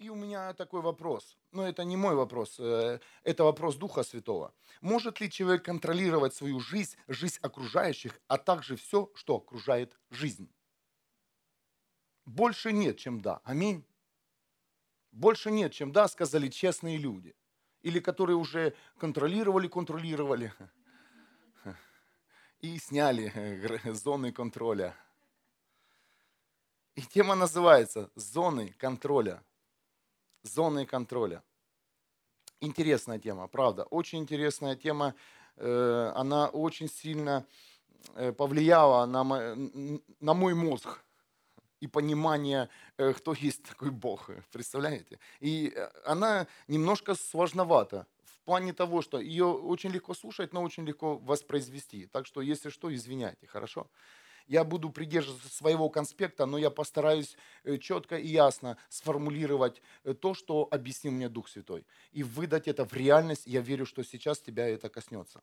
И у меня такой вопрос, но это не мой вопрос, э, это вопрос Духа Святого. Может ли человек контролировать свою жизнь, жизнь окружающих, а также все, что окружает жизнь? Больше нет, чем да. Аминь. Больше нет, чем да, сказали честные люди. Или которые уже контролировали, контролировали и сняли э, зоны контроля. И тема называется «Зоны контроля». Зоны контроля. Интересная тема, правда. Очень интересная тема. Э, она очень сильно э, повлияла на на мой мозг и понимание, кто есть такой Бог. Представляете? И она немножко сложновата в плане того, что ее очень легко слушать, но очень легко воспроизвести. Так что, если что, извиняйте, хорошо? Я буду придерживаться своего конспекта, но я постараюсь э, четко и ясно сформулировать э, то, что объяснил мне Дух Святой. И выдать это в реальность. Я верю, что сейчас тебя это коснется.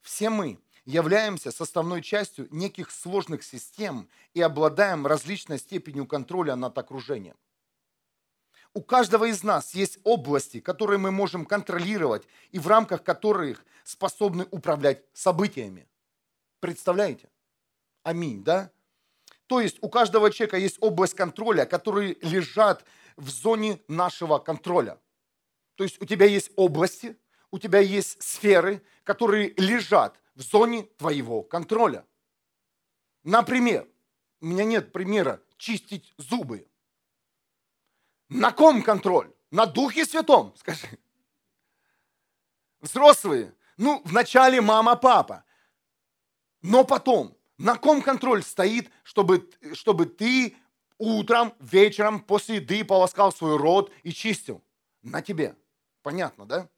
Все мы являемся составной частью неких сложных систем и обладаем различной степенью контроля над окружением. У каждого из нас есть области, которые мы можем контролировать и в рамках которых способны управлять событиями. Представляете? Аминь, да? То есть у каждого человека есть область контроля, которые лежат в зоне нашего контроля. То есть у тебя есть области, у тебя есть сферы, которые лежат в зоне твоего контроля. Например, у меня нет примера чистить зубы. На ком контроль? На Духе Святом, скажи. Взрослые, ну, вначале мама, папа, но потом на ком контроль стоит, чтобы, чтобы ты утром, вечером, после еды полоскал свой рот и чистил? На тебе. Понятно, да?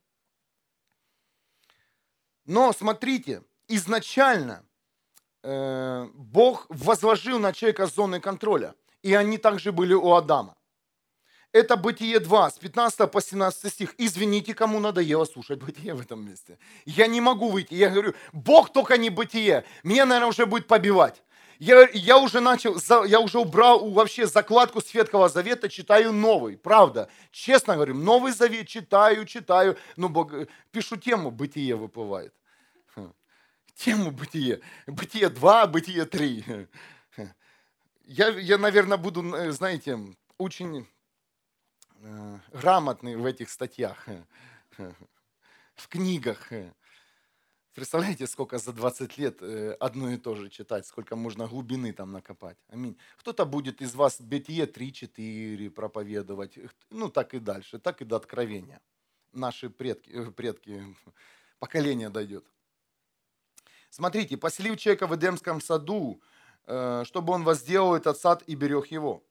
Но смотрите, изначально э, Бог возложил на человека зоны контроля. И они также были у Адама. Это Бытие 2, с 15 по 17 стих. Извините, кому надоело слушать Бытие в этом месте. Я не могу выйти. Я говорю, Бог только не Бытие. Меня, наверное, уже будет побивать. Я, я уже начал, я уже убрал вообще закладку с Ветхого Завета, читаю новый, правда. Честно говорю, Новый Завет читаю, читаю, но Бог, пишу тему, Бытие выплывает. Тему Бытие. Бытие 2, Бытие 3. Я, я, наверное, буду, знаете, очень Э, грамотный в этих статьях, в книгах. Представляете, сколько за 20 лет э, одно и то же читать, сколько можно глубины там накопать. Аминь. Кто-то будет из вас Бытие 3-4 проповедовать, ну так и дальше, так и до откровения. Наши предки, э, предки поколение дойдет. Смотрите, поселив человека в Эдемском саду, чтобы он возделал этот сад и берег его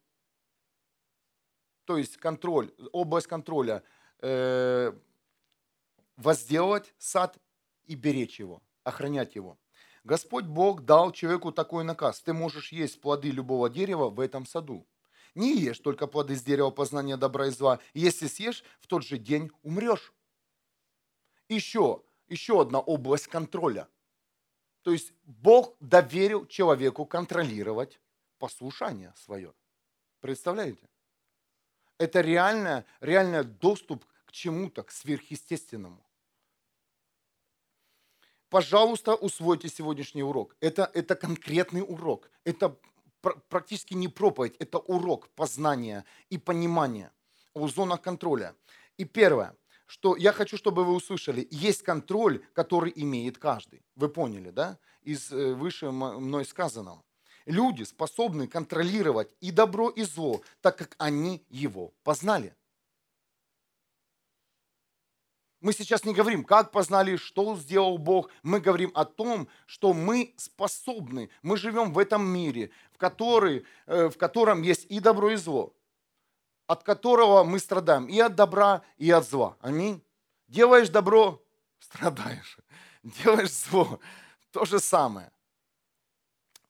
то есть контроль, область контроля, э, возделать сад и беречь его, охранять его. Господь Бог дал человеку такой наказ. Ты можешь есть плоды любого дерева в этом саду. Не ешь только плоды с дерева познания добра и зла. Если съешь, в тот же день умрешь. Еще, еще одна область контроля. То есть Бог доверил человеку контролировать послушание свое. Представляете? Это реально, реально доступ к чему-то, к сверхъестественному. Пожалуйста, усвойте сегодняшний урок. Это, это конкретный урок. Это практически не проповедь, это урок познания и понимания о зонах контроля. И первое, что я хочу, чтобы вы услышали, есть контроль, который имеет каждый. Вы поняли, да? Из э, выше мной сказанного. Люди способны контролировать и добро, и зло, так как они его познали. Мы сейчас не говорим, как познали, что сделал Бог. Мы говорим о том, что мы способны. Мы живем в этом мире, в, который, э, в котором есть и добро, и зло, от которого мы страдаем и от добра, и от зла. Аминь. Делаешь добро, страдаешь. Делаешь зло, то же самое.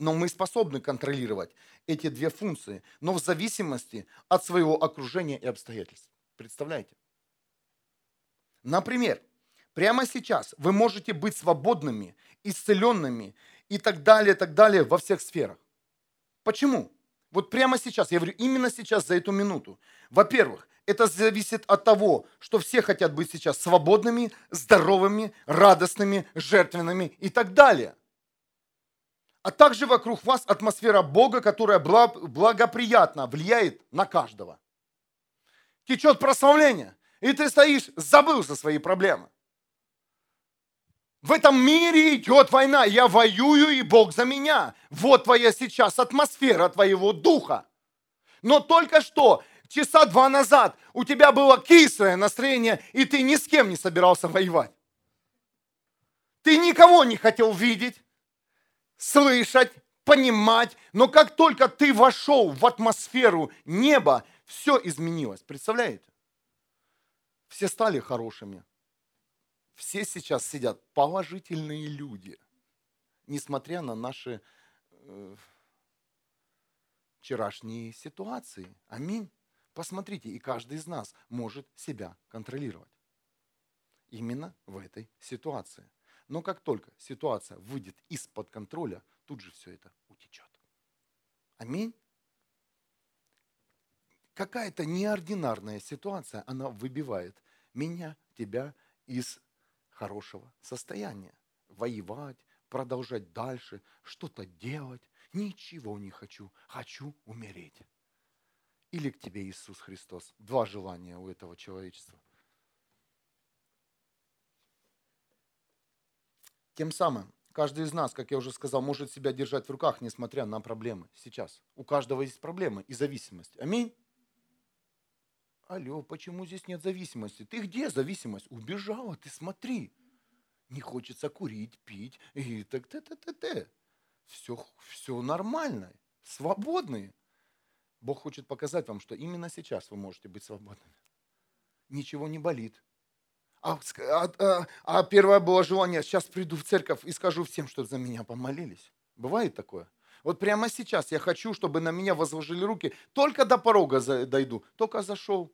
Но мы способны контролировать эти две функции, но в зависимости от своего окружения и обстоятельств. Представляете? Например, прямо сейчас вы можете быть свободными, исцеленными и так далее, так далее во всех сферах. Почему? Вот прямо сейчас, я говорю, именно сейчас, за эту минуту. Во-первых, Это зависит от того, что все хотят быть сейчас свободными, здоровыми, радостными, жертвенными и так далее. А также вокруг вас атмосфера Бога, которая благоприятно влияет на каждого. Течет прославление, и ты стоишь, забыл за свои проблемы. В этом мире идет война, я воюю, и Бог за меня. Вот твоя сейчас атмосфера твоего духа. Но только что часа два назад у тебя было кислое настроение, и ты ни с кем не собирался воевать. Ты никого не хотел видеть, слышать, понимать, но как только ты вошел в атмосферу неба, все изменилось. Представляете? Все стали хорошими. Все сейчас сидят положительные люди, несмотря на наши э, вчерашние ситуации. Аминь. Посмотрите, и каждый из нас может себя контролировать. Именно в этой ситуации. Но как только ситуация выйдет из-под контроля, тут же все это утечет. Аминь. Какая-то неординарная ситуация, она выбивает меня, тебя из хорошего состояния. Воевать, продолжать дальше, что-то делать. Ничего не хочу. Хочу умереть или к тебе Иисус Христос. Два желания у этого человечества. Тем самым, каждый из нас, как я уже сказал, может себя держать в руках, несмотря на проблемы сейчас. У каждого есть проблемы и зависимость. Аминь. Алло, почему здесь нет зависимости? Ты где зависимость? Убежала, ты смотри. Не хочется курить, пить и так т т т т Все, все нормально, свободные. Бог хочет показать вам, что именно сейчас вы можете быть свободными. Ничего не болит. А, а, а, а первое было желание, сейчас приду в церковь и скажу всем, что за меня помолились. Бывает такое? Вот прямо сейчас я хочу, чтобы на меня возложили руки. Только до порога дойду. Только зашел.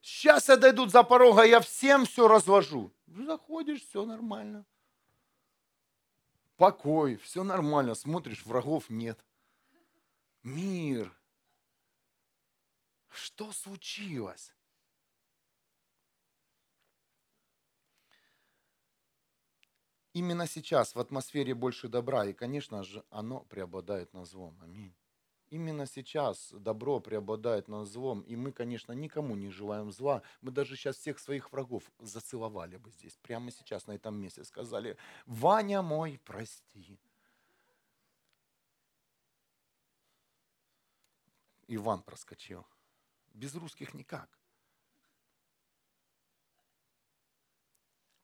Сейчас я дойду за порога, я всем все разложу. Заходишь, все нормально. Покой, все нормально. Смотришь, врагов нет. Мир, что случилось? Именно сейчас в атмосфере больше добра, и, конечно же, оно преобладает над злом. Аминь. Именно сейчас добро преобладает над злом, и мы, конечно, никому не желаем зла. Мы даже сейчас всех своих врагов зацеловали бы здесь, прямо сейчас на этом месте. Сказали, Ваня мой, прости. Иван проскочил. Без русских никак.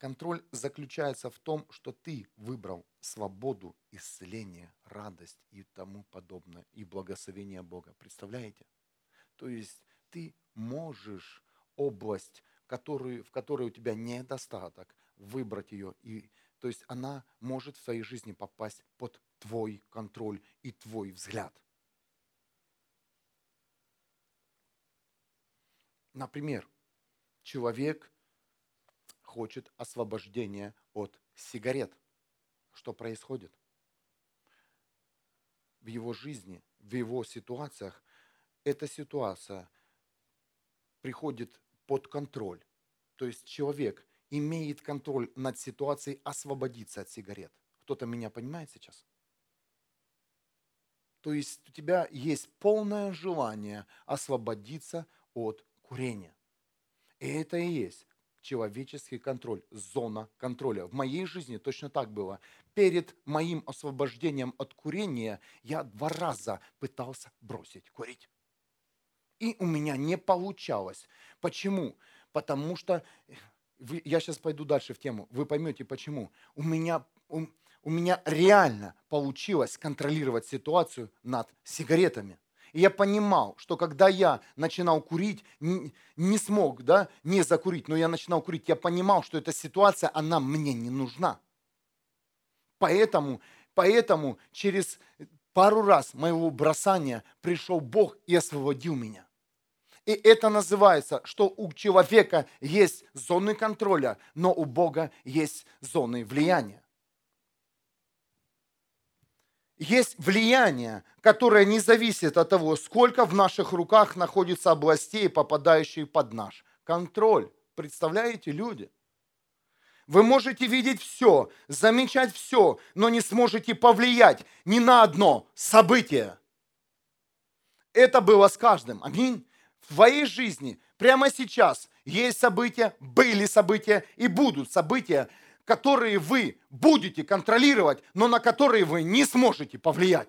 Контроль заключается в том, что ты выбрал свободу, исцеление, радость и тому подобное, и благословение Бога. Представляете? То есть ты можешь область, которую, в которой у тебя недостаток, выбрать ее. И, то есть она может в своей жизни попасть под твой контроль и твой взгляд. Например, человек хочет освобождения от сигарет. Что происходит? В его жизни, в его ситуациях эта ситуация приходит под контроль. То есть человек имеет контроль над ситуацией освободиться от сигарет. Кто-то меня понимает сейчас? То есть у тебя есть полное желание освободиться от курения. И это и есть человеческий контроль, зона контроля. В моей жизни точно так было. Перед моим освобождением от курения я два раза пытался бросить курить. И у меня не получалось. Почему? Потому что, я сейчас пойду дальше в тему, вы поймете почему. У меня, у, у меня реально получилось контролировать ситуацию над сигаретами. И я понимал, что когда я начинал курить, не, не смог, да, не закурить, но я начинал курить, я понимал, что эта ситуация, она мне не нужна. Поэтому, поэтому через пару раз моего бросания пришел Бог и освободил меня. И это называется, что у человека есть зоны контроля, но у Бога есть зоны влияния. Есть влияние, которое не зависит от того, сколько в наших руках находится областей, попадающих под наш контроль. Представляете, люди? Вы можете видеть все, замечать все, но не сможете повлиять ни на одно событие. Это было с каждым. Аминь. В твоей жизни прямо сейчас есть события, были события и будут события, которые вы будете контролировать, но на которые вы не сможете повлиять.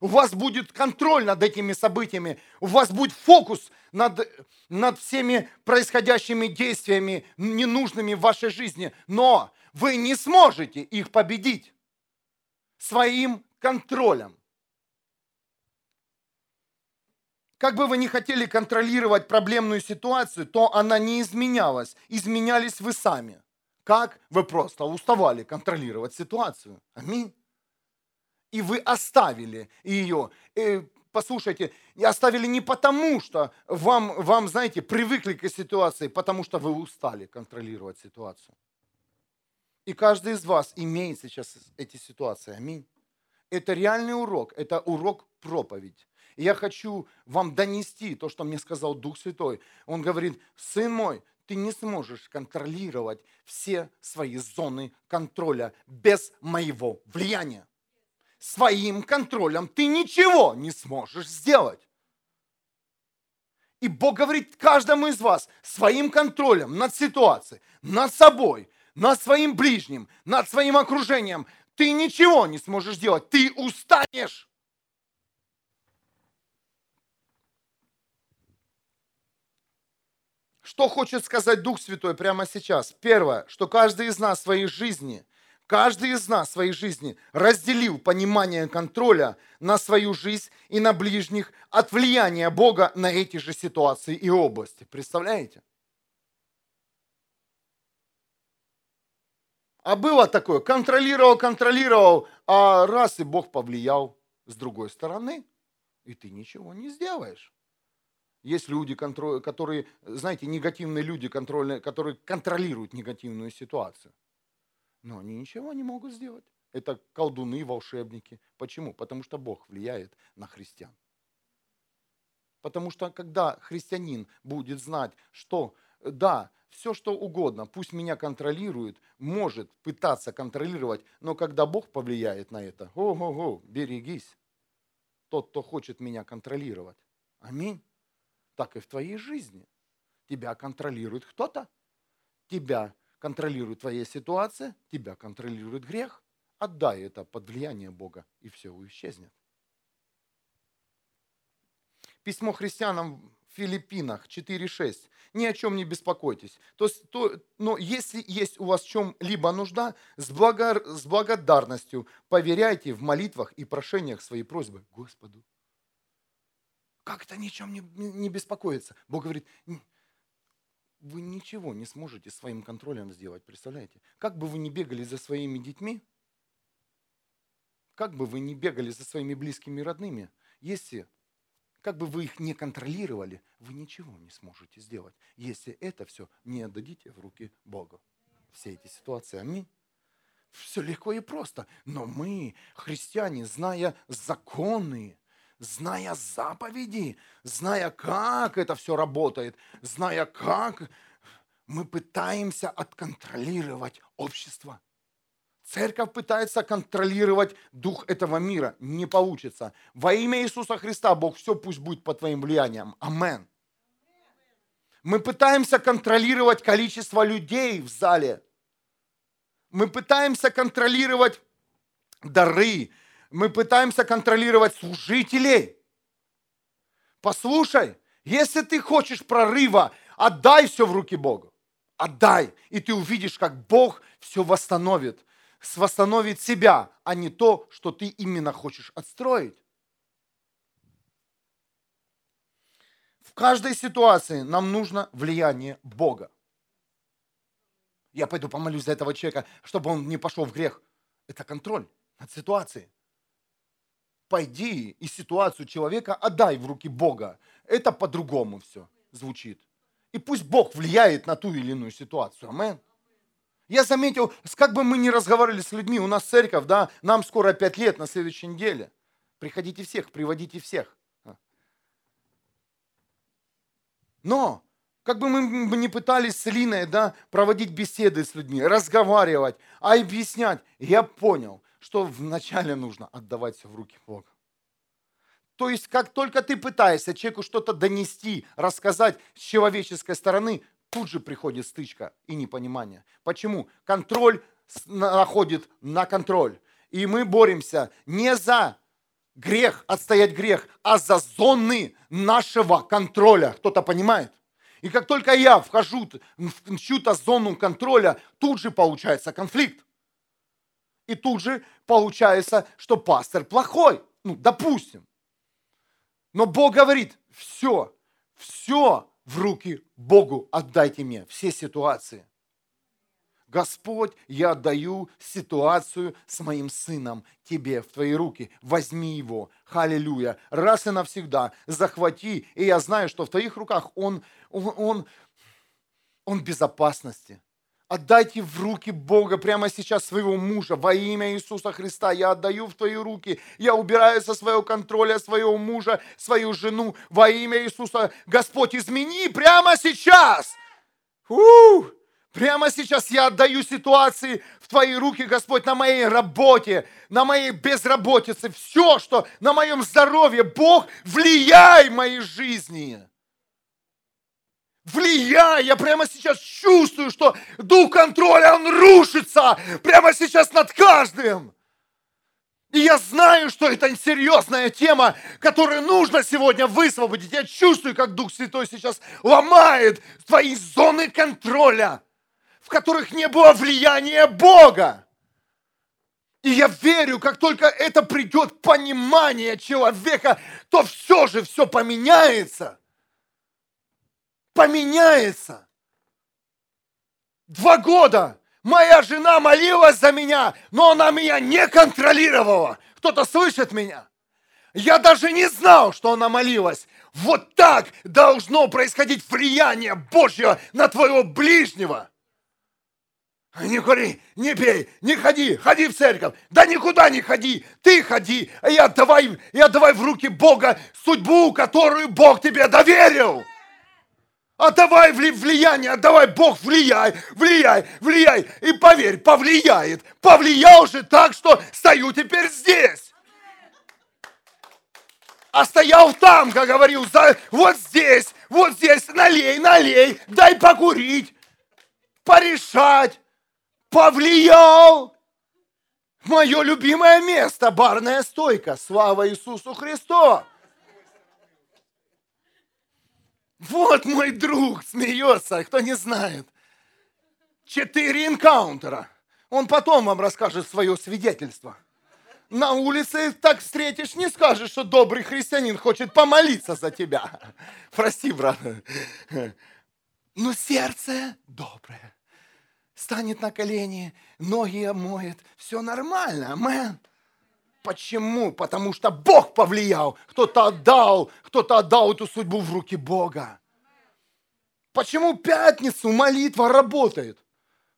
У вас будет контроль над этими событиями, у вас будет фокус над, над всеми происходящими действиями, ненужными в вашей жизни, но вы не сможете их победить своим контролем. Как бы вы ни хотели контролировать проблемную ситуацию, то она не изменялась. Изменялись вы сами. Как? Вы просто уставали контролировать ситуацию. Аминь. И вы оставили ее. И, послушайте, оставили не потому, что вам, вам, знаете, привыкли к ситуации, потому что вы устали контролировать ситуацию. И каждый из вас имеет сейчас эти ситуации. Аминь. Это реальный урок, это урок проповедь. И я хочу вам донести то, что мне сказал Дух Святой. Он говорит, сын мой, ты не сможешь контролировать все свои зоны контроля без моего влияния. Своим контролем ты ничего не сможешь сделать. И Бог говорит каждому из вас своим контролем над ситуацией, над собой, над своим ближним, над своим окружением. Ты ничего не сможешь сделать. Ты устанешь. Что хочет сказать Дух Святой прямо сейчас? Первое, что каждый из нас в своей жизни, каждый из нас в своей жизни разделил понимание контроля на свою жизнь и на ближних от влияния Бога на эти же ситуации и области. Представляете? А было такое, контролировал, контролировал, а раз и Бог повлиял с другой стороны, и ты ничего не сделаешь. Есть люди, которые, знаете, негативные люди, которые контролируют негативную ситуацию. Но они ничего не могут сделать. Это колдуны, волшебники. Почему? Потому что Бог влияет на христиан. Потому что когда христианин будет знать, что да, все что угодно, пусть меня контролирует, может пытаться контролировать, но когда Бог повлияет на это, ого-го, берегись. Тот, кто хочет меня контролировать. Аминь так и в твоей жизни. Тебя контролирует кто-то, тебя контролирует твоя ситуация, тебя контролирует грех. Отдай это под влияние Бога, и все исчезнет. Письмо христианам в Филиппинах 4.6. Ни о чем не беспокойтесь. То, то, но если есть у вас в чем-либо нужда, с, благо, с благодарностью поверяйте в молитвах и прошениях свои просьбы Господу. Как это ни о чем не, не беспокоиться? Бог говорит, вы ничего не сможете своим контролем сделать, представляете? Как бы вы ни бегали за своими детьми, как бы вы ни бегали за своими близкими и родными, если, как бы вы их не контролировали, вы ничего не сможете сделать, если это все не отдадите в руки Богу. Все эти ситуации, аминь. Все легко и просто. Но мы, христиане, зная законы, зная заповеди, зная, как это все работает, зная, как мы пытаемся отконтролировать общество. Церковь пытается контролировать дух этого мира. Не получится. Во имя Иисуса Христа, Бог, все пусть будет по твоим влияниям. Амен. Мы пытаемся контролировать количество людей в зале. Мы пытаемся контролировать дары, мы пытаемся контролировать служителей. Послушай, если ты хочешь прорыва, отдай все в руки Богу. Отдай, и ты увидишь, как Бог все восстановит. Восстановит себя, а не то, что ты именно хочешь отстроить. В каждой ситуации нам нужно влияние Бога. Я пойду помолюсь за этого человека, чтобы он не пошел в грех. Это контроль над ситуацией пойди и ситуацию человека отдай в руки Бога. Это по-другому все звучит. И пусть Бог влияет на ту или иную ситуацию. Амен. Я заметил, как бы мы ни разговаривали с людьми, у нас церковь, да, нам скоро пять лет на следующей неделе. Приходите всех, приводите всех. Но, как бы мы ни пытались с Линой да, проводить беседы с людьми, разговаривать, а объяснять, я понял, что вначале нужно отдавать все в руки Бога. То есть, как только ты пытаешься человеку что-то донести, рассказать с человеческой стороны, тут же приходит стычка и непонимание. Почему? Контроль находит на контроль. И мы боремся не за грех, отстоять грех, а за зоны нашего контроля. Кто-то понимает? И как только я вхожу в чью-то зону контроля, тут же получается конфликт. И тут же получается, что пастор плохой. Ну, допустим. Но Бог говорит, все, все в руки Богу отдайте мне, все ситуации. Господь, я отдаю ситуацию с моим сыном тебе в твои руки. Возьми его. Халилюя. Раз и навсегда. Захвати. И я знаю, что в твоих руках он, он, он, он в безопасности. Отдайте в руки Бога прямо сейчас своего мужа во имя Иисуса Христа. Я отдаю в твои руки. Я убираю со своего контроля своего мужа, свою жену во имя Иисуса. Господь, измени прямо сейчас. Ух! Прямо сейчас я отдаю ситуации в Твои руки, Господь, на моей работе, на моей безработице, все, что на моем здоровье. Бог, влияй в моей жизни. Влияй, я прямо сейчас чувствую, что дух контроля, он рушится прямо сейчас над каждым. И я знаю, что это серьезная тема, которую нужно сегодня высвободить. Я чувствую, как Дух Святой сейчас ломает твои зоны контроля в которых не было влияния Бога. И я верю, как только это придет понимание человека, то все же все поменяется. Поменяется. Два года моя жена молилась за меня, но она меня не контролировала. Кто-то слышит меня? Я даже не знал, что она молилась. Вот так должно происходить влияние Божье на твоего ближнего – не кури, не пей, не ходи, ходи в церковь. Да никуда не ходи, ты ходи, и отдавай, и отдавай в руки Бога судьбу, которую Бог тебе доверил. Отдавай влияние, отдавай, Бог, влияй, влияй, влияй. И поверь, повлияет. Повлиял же так, что стою теперь здесь. А стоял там, как говорил, за, вот здесь, вот здесь, налей, налей, дай покурить, порешать повлиял. Мое любимое место, барная стойка. Слава Иисусу Христу! Вот мой друг смеется, кто не знает. Четыре инкаунтера. Он потом вам расскажет свое свидетельство. На улице так встретишь, не скажешь, что добрый христианин хочет помолиться за тебя. Прости, брат. Но сердце доброе станет на колени, ноги омоет. Все нормально, амен. Почему? Потому что Бог повлиял. Кто-то отдал, кто-то отдал эту судьбу в руки Бога. Почему пятницу молитва работает?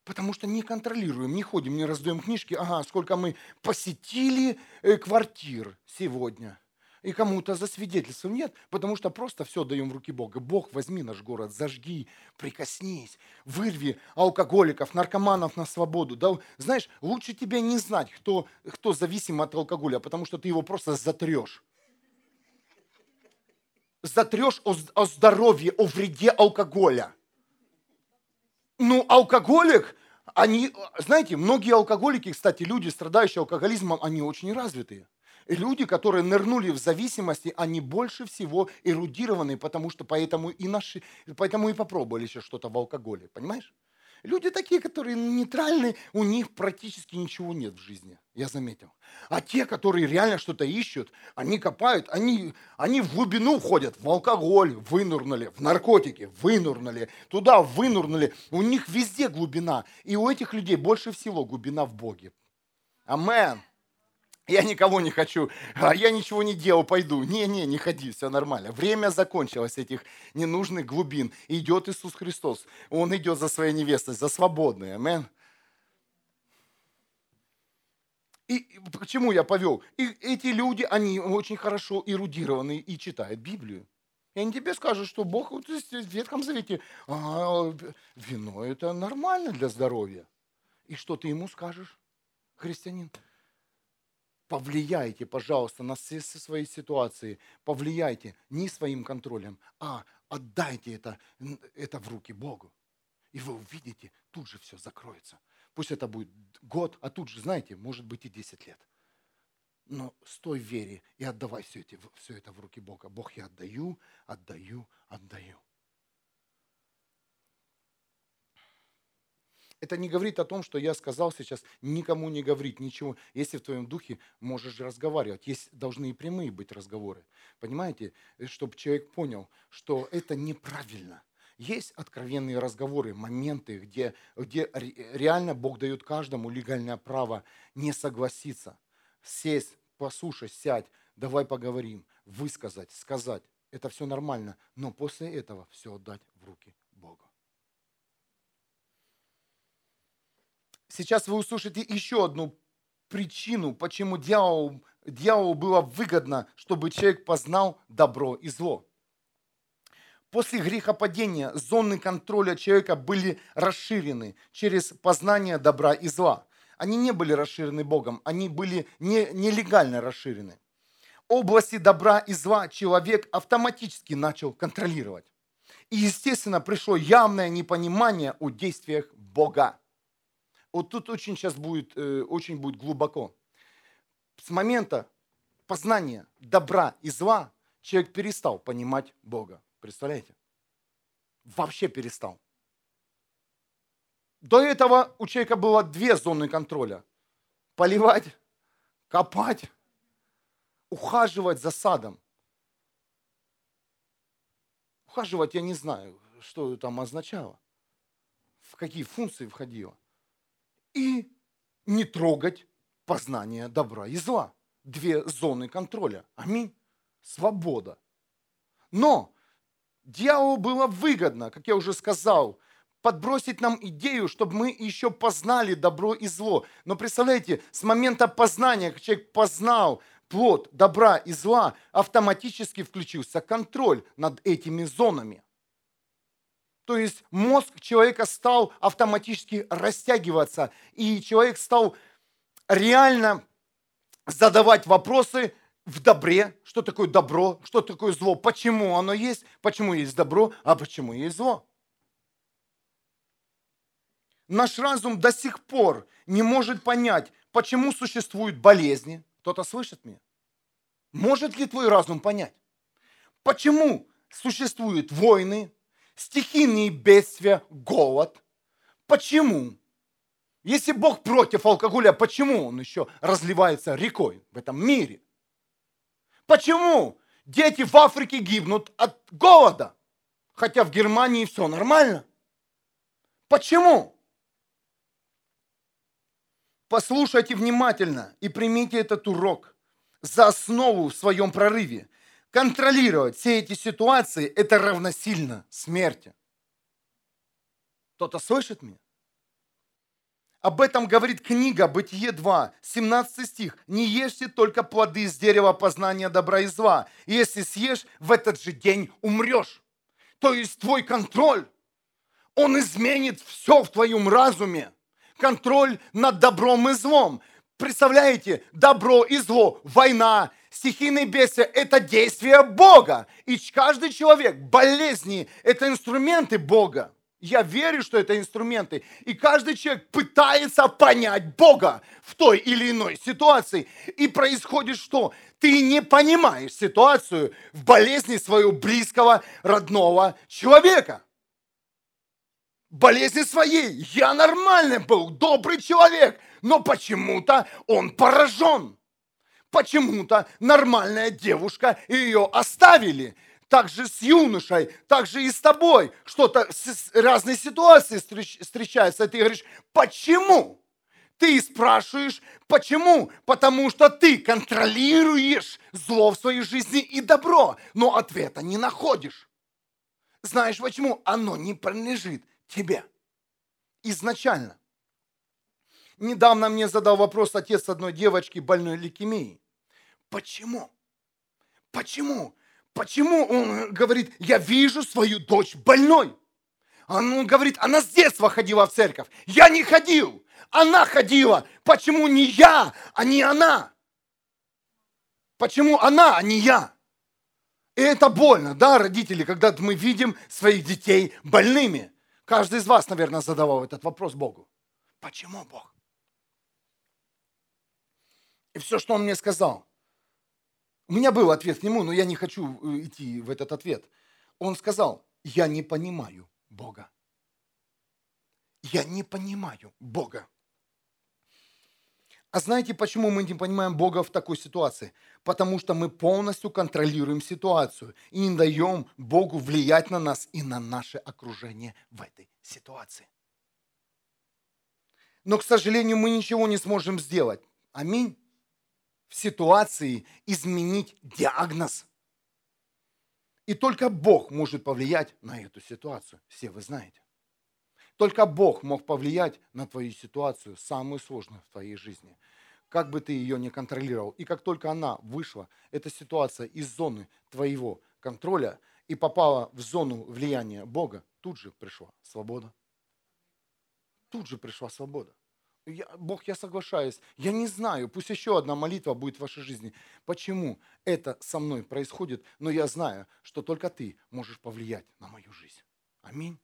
Потому что не контролируем, не ходим, не раздаем книжки. Ага, сколько мы посетили э, квартир сегодня – и кому-то за свидетельством нет, потому что просто все даем в руки Бога. Бог, возьми наш город, зажги, прикоснись, вырви алкоголиков, наркоманов на свободу. Да, знаешь, лучше тебе не знать, кто, кто зависим от алкоголя, потому что ты его просто затрешь. Затрешь о, о здоровье, о вреде алкоголя. Ну, алкоголик, они, знаете, многие алкоголики, кстати, люди, страдающие алкоголизмом, они очень развитые люди, которые нырнули в зависимости, они больше всего эрудированы, потому что поэтому и, наши, поэтому и попробовали еще что-то в алкоголе, понимаешь? Люди такие, которые нейтральные, у них практически ничего нет в жизни, я заметил. А те, которые реально что-то ищут, они копают, они, они в глубину входят, в алкоголь вынурнули, в наркотики вынурнули, туда вынурнули. У них везде глубина. И у этих людей больше всего глубина в Боге. Амен. Я никого не хочу, а я ничего не делал, пойду. Не-не, не ходи, все нормально. Время закончилось этих ненужных глубин. Идет Иисус Христос. Он идет за своей невестой, за свободной. Амен. И почему я повел? И эти люди, они очень хорошо эрудированы и читают Библию. И они тебе скажут, что Бог вот в Ветхом Завете, а, вино это нормально для здоровья. И что ты ему скажешь, христианин? Повлияйте, пожалуйста, на все свои ситуации. Повлияйте не своим контролем, а отдайте это, это в руки Богу. И вы увидите, тут же все закроется. Пусть это будет год, а тут же, знаете, может быть и 10 лет. Но стой в вере и отдавай все, эти, все это в руки Бога. Бог, я отдаю, отдаю, отдаю. Это не говорит о том, что я сказал сейчас никому не говорить ничего. Если в твоем духе можешь разговаривать, есть должны и прямые быть разговоры. Понимаете, чтобы человек понял, что это неправильно. Есть откровенные разговоры, моменты, где, где реально Бог дает каждому легальное право не согласиться, сесть, послушай, сядь, давай поговорим, высказать, сказать. Это все нормально, но после этого все отдать в руки Бога. Сейчас вы услышите еще одну причину, почему дьяволу, дьяволу было выгодно, чтобы человек познал добро и зло. После грехопадения зоны контроля человека были расширены через познание добра и зла. Они не были расширены Богом, они были не, нелегально расширены. Области добра и зла человек автоматически начал контролировать. И, естественно, пришло явное непонимание о действиях Бога. Вот тут очень сейчас будет, э, очень будет глубоко. С момента познания добра и зла человек перестал понимать Бога. Представляете? Вообще перестал. До этого у человека было две зоны контроля. Поливать, копать, ухаживать за садом. Ухаживать я не знаю, что там означало, в какие функции входило. И не трогать познание добра и зла. Две зоны контроля. Аминь. Свобода. Но Дьяволу было выгодно, как я уже сказал, подбросить нам идею, чтобы мы еще познали добро и зло. Но представляете, с момента познания, как человек познал плод добра и зла, автоматически включился контроль над этими зонами. То есть мозг человека стал автоматически растягиваться, и человек стал реально задавать вопросы, в добре, что такое добро, что такое зло, почему оно есть, почему есть добро, а почему есть зло. Наш разум до сих пор не может понять, почему существуют болезни. Кто-то слышит меня? Может ли твой разум понять? Почему существуют войны, стихийные бедствия, голод? Почему? Если Бог против алкоголя, почему он еще разливается рекой в этом мире? Почему дети в Африке гибнут от голода? Хотя в Германии все нормально. Почему? Послушайте внимательно и примите этот урок за основу в своем прорыве. Контролировать все эти ситуации – это равносильно смерти. Кто-то слышит меня? Об этом говорит книга Бытие 2, 17 стих. «Не ешьте только плоды из дерева познания добра и зла. Если съешь, в этот же день умрешь». То есть твой контроль, он изменит все в твоем разуме. Контроль над добром и злом. Представляете, добро и зло, война, стихийные бедствия – это действие Бога. И каждый человек, болезни – это инструменты Бога. Я верю, что это инструменты. И каждый человек пытается понять Бога в той или иной ситуации. И происходит что? Ты не понимаешь ситуацию в болезни своего близкого, родного человека. Болезни своей. Я нормальный был, добрый человек. Но почему-то он поражен. Почему-то нормальная девушка ее оставили так же с юношей, так же и с тобой. Что-то, разные ситуации встречаются, ты говоришь, почему? Ты спрашиваешь, почему? Потому что ты контролируешь зло в своей жизни и добро, но ответа не находишь. Знаешь почему? Оно не принадлежит тебе изначально. Недавно мне задал вопрос отец одной девочки больной лейкемией. Почему? Почему? Почему он говорит, я вижу свою дочь больной? Он говорит, она с детства ходила в церковь. Я не ходил. Она ходила. Почему не я, а не она? Почему она, а не я? И это больно, да, родители, когда мы видим своих детей больными. Каждый из вас, наверное, задавал этот вопрос Богу. Почему Бог? И все, что он мне сказал. У меня был ответ к нему, но я не хочу э, идти в этот ответ. Он сказал, я не понимаю Бога. Я не понимаю Бога. А знаете, почему мы не понимаем Бога в такой ситуации? Потому что мы полностью контролируем ситуацию и не даем Богу влиять на нас и на наше окружение в этой ситуации. Но, к сожалению, мы ничего не сможем сделать. Аминь. В ситуации изменить диагноз. И только Бог может повлиять на эту ситуацию. Все вы знаете. Только Бог мог повлиять на твою ситуацию, самую сложную в твоей жизни. Как бы ты ее не контролировал. И как только она вышла, эта ситуация из зоны твоего контроля и попала в зону влияния Бога, тут же пришла свобода. Тут же пришла свобода. Я, Бог, я соглашаюсь. Я не знаю, пусть еще одна молитва будет в вашей жизни. Почему это со мной происходит, но я знаю, что только ты можешь повлиять на мою жизнь. Аминь.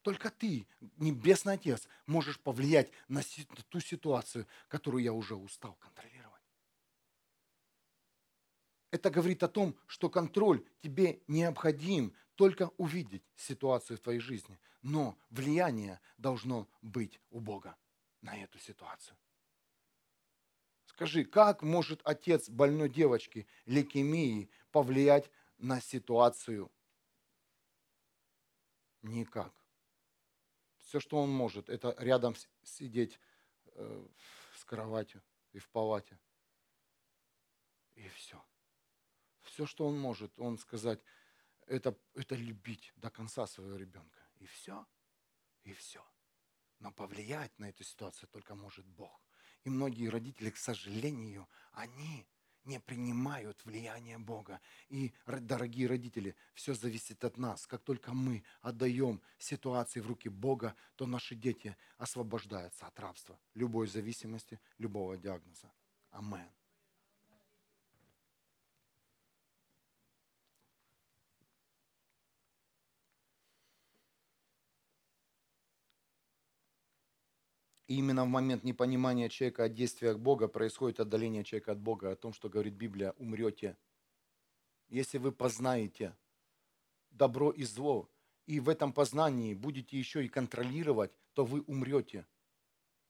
Только ты, Небесный Отец, можешь повлиять на ту ситуацию, которую я уже устал контролировать. Это говорит о том, что контроль тебе необходим только увидеть ситуацию в твоей жизни. Но влияние должно быть у Бога на эту ситуацию. Скажи, как может отец больной девочки лейкемии повлиять на ситуацию? Никак. Все, что он может, это рядом сидеть э, с кроватью и в палате. И все. Все, что он может, он сказать, это, это любить до конца своего ребенка. И все. И все. Но повлиять на эту ситуацию только может Бог. И многие родители, к сожалению, они не принимают влияние Бога. И, дорогие родители, все зависит от нас. Как только мы отдаем ситуации в руки Бога, то наши дети освобождаются от рабства, любой зависимости, любого диагноза. Амен. И именно в момент непонимания человека о действиях Бога происходит отдаление человека от Бога, о том, что говорит Библия, умрете. Если вы познаете добро и зло, и в этом познании будете еще и контролировать, то вы умрете.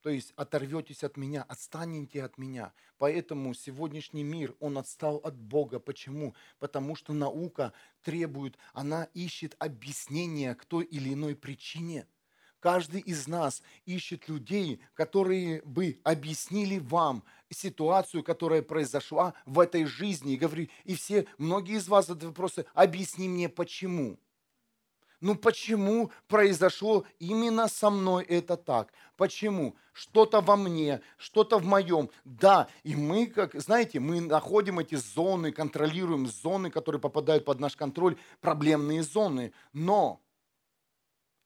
То есть оторветесь от меня, отстанете от меня. Поэтому сегодняшний мир, он отстал от Бога. Почему? Потому что наука требует, она ищет объяснение к той или иной причине – Каждый из нас ищет людей, которые бы объяснили вам ситуацию, которая произошла в этой жизни. И, говорю, и все, многие из вас задают вопросы, объясни мне почему. Ну почему произошло именно со мной это так? Почему? Что-то во мне, что-то в моем. Да, и мы, как, знаете, мы находим эти зоны, контролируем зоны, которые попадают под наш контроль, проблемные зоны. Но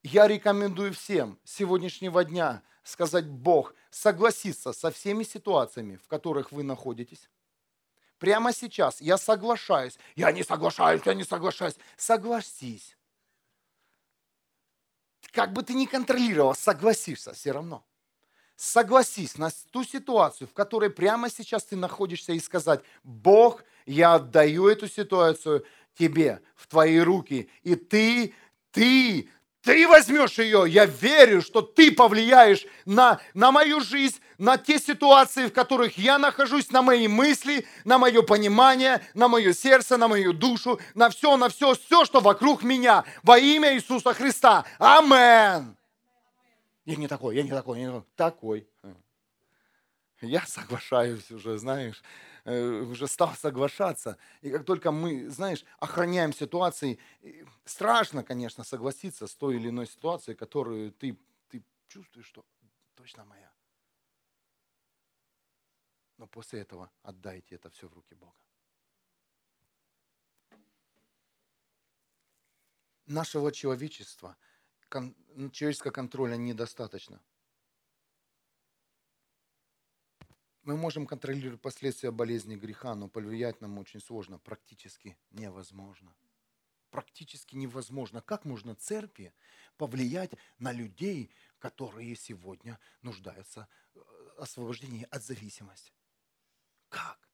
я рекомендую всем сегодняшнего дня сказать Бог, согласиться со всеми ситуациями, в которых вы находитесь. Прямо сейчас я соглашаюсь. Я не соглашаюсь, я не соглашаюсь. Согласись. Как бы ты ни контролировал, согласишься все равно. Согласись на ту ситуацию, в которой прямо сейчас ты находишься, и сказать, Бог, я отдаю эту ситуацию тебе, в твои руки, и ты, ты ты возьмешь ее, я верю, что ты повлияешь на, на мою жизнь, на те ситуации, в которых я нахожусь, на мои мысли, на мое понимание, на мое сердце, на мою душу, на все, на все, все, что вокруг меня. Во имя Иисуса Христа. Амен. Я не такой, я не такой, я не такой. Я соглашаюсь уже, знаешь. Э, уже стал соглашаться. И как только мы, знаешь, охраняем ситуации, страшно, конечно, согласиться с той или иной ситуацией, которую ты, ты чувствуешь, что точно моя. Но после этого отдайте это все в руки Бога. Нашего человечества, человеческого контроля недостаточно. Мы можем контролировать последствия болезни греха, но повлиять нам очень сложно, практически невозможно. Практически невозможно. Как можно церкви повлиять на людей, которые сегодня нуждаются в э, освобождении от зависимости? Как?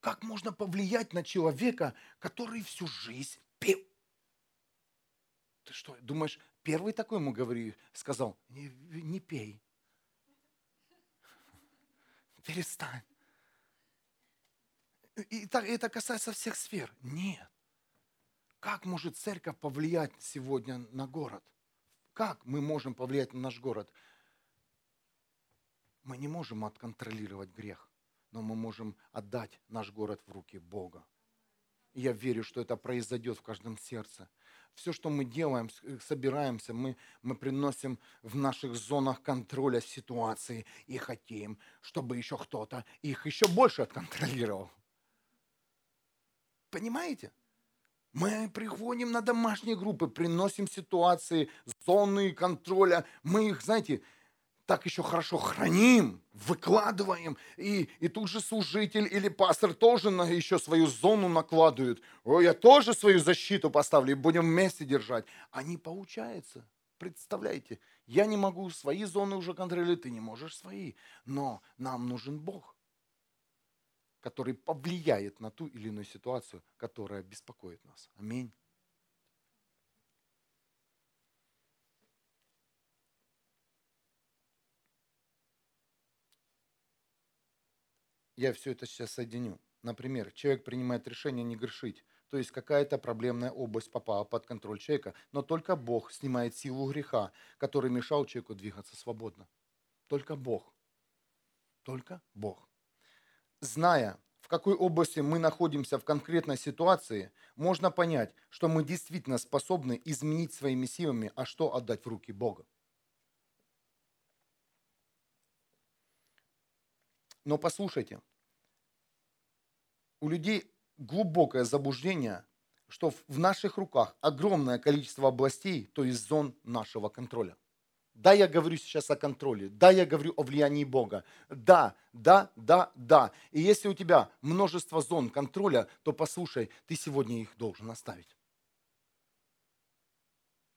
Как можно повлиять на человека, который всю жизнь пил? Ты что, думаешь, первый такой ему говори, сказал, не, не пей, перестань. И так, это касается всех сфер. Нет. Как может церковь повлиять сегодня на город? Как мы можем повлиять на наш город? Мы не можем отконтролировать грех, но мы можем отдать наш город в руки Бога. Я верю, что это произойдет в каждом сердце все, что мы делаем, э, собираемся, мы, мы приносим в наших зонах контроля ситуации и хотим, чтобы еще кто-то их еще больше отконтролировал. Понимаете? Мы приходим на домашние группы, приносим ситуации, зоны контроля. Мы их, знаете, так еще хорошо храним, выкладываем, и, и тут же служитель или пастор тоже на еще свою зону накладывают. О, я тоже свою защиту поставлю, и будем вместе держать. А не получается. Представляете, я не могу свои зоны уже контролировать, ты не можешь свои. Но нам нужен Бог, который повлияет на ту или иную ситуацию, которая беспокоит нас. Аминь. Я все это сейчас соединю. Например, человек принимает решение не грешить, то есть какая-то проблемная область попала под контроль человека, но только Бог снимает силу греха, который мешал человеку двигаться свободно. Только Бог. Только Бог. Зная, в какой области мы находимся в конкретной ситуации, можно понять, что мы действительно способны изменить своими силами, а что отдать в руки Бога. Но послушайте, у людей глубокое заблуждение, что в наших руках огромное количество областей, то есть зон нашего контроля. Да, я говорю сейчас о контроле. Да, я говорю о влиянии Бога. Да, да, да, да. И если у тебя множество зон контроля, то послушай, ты сегодня их должен оставить.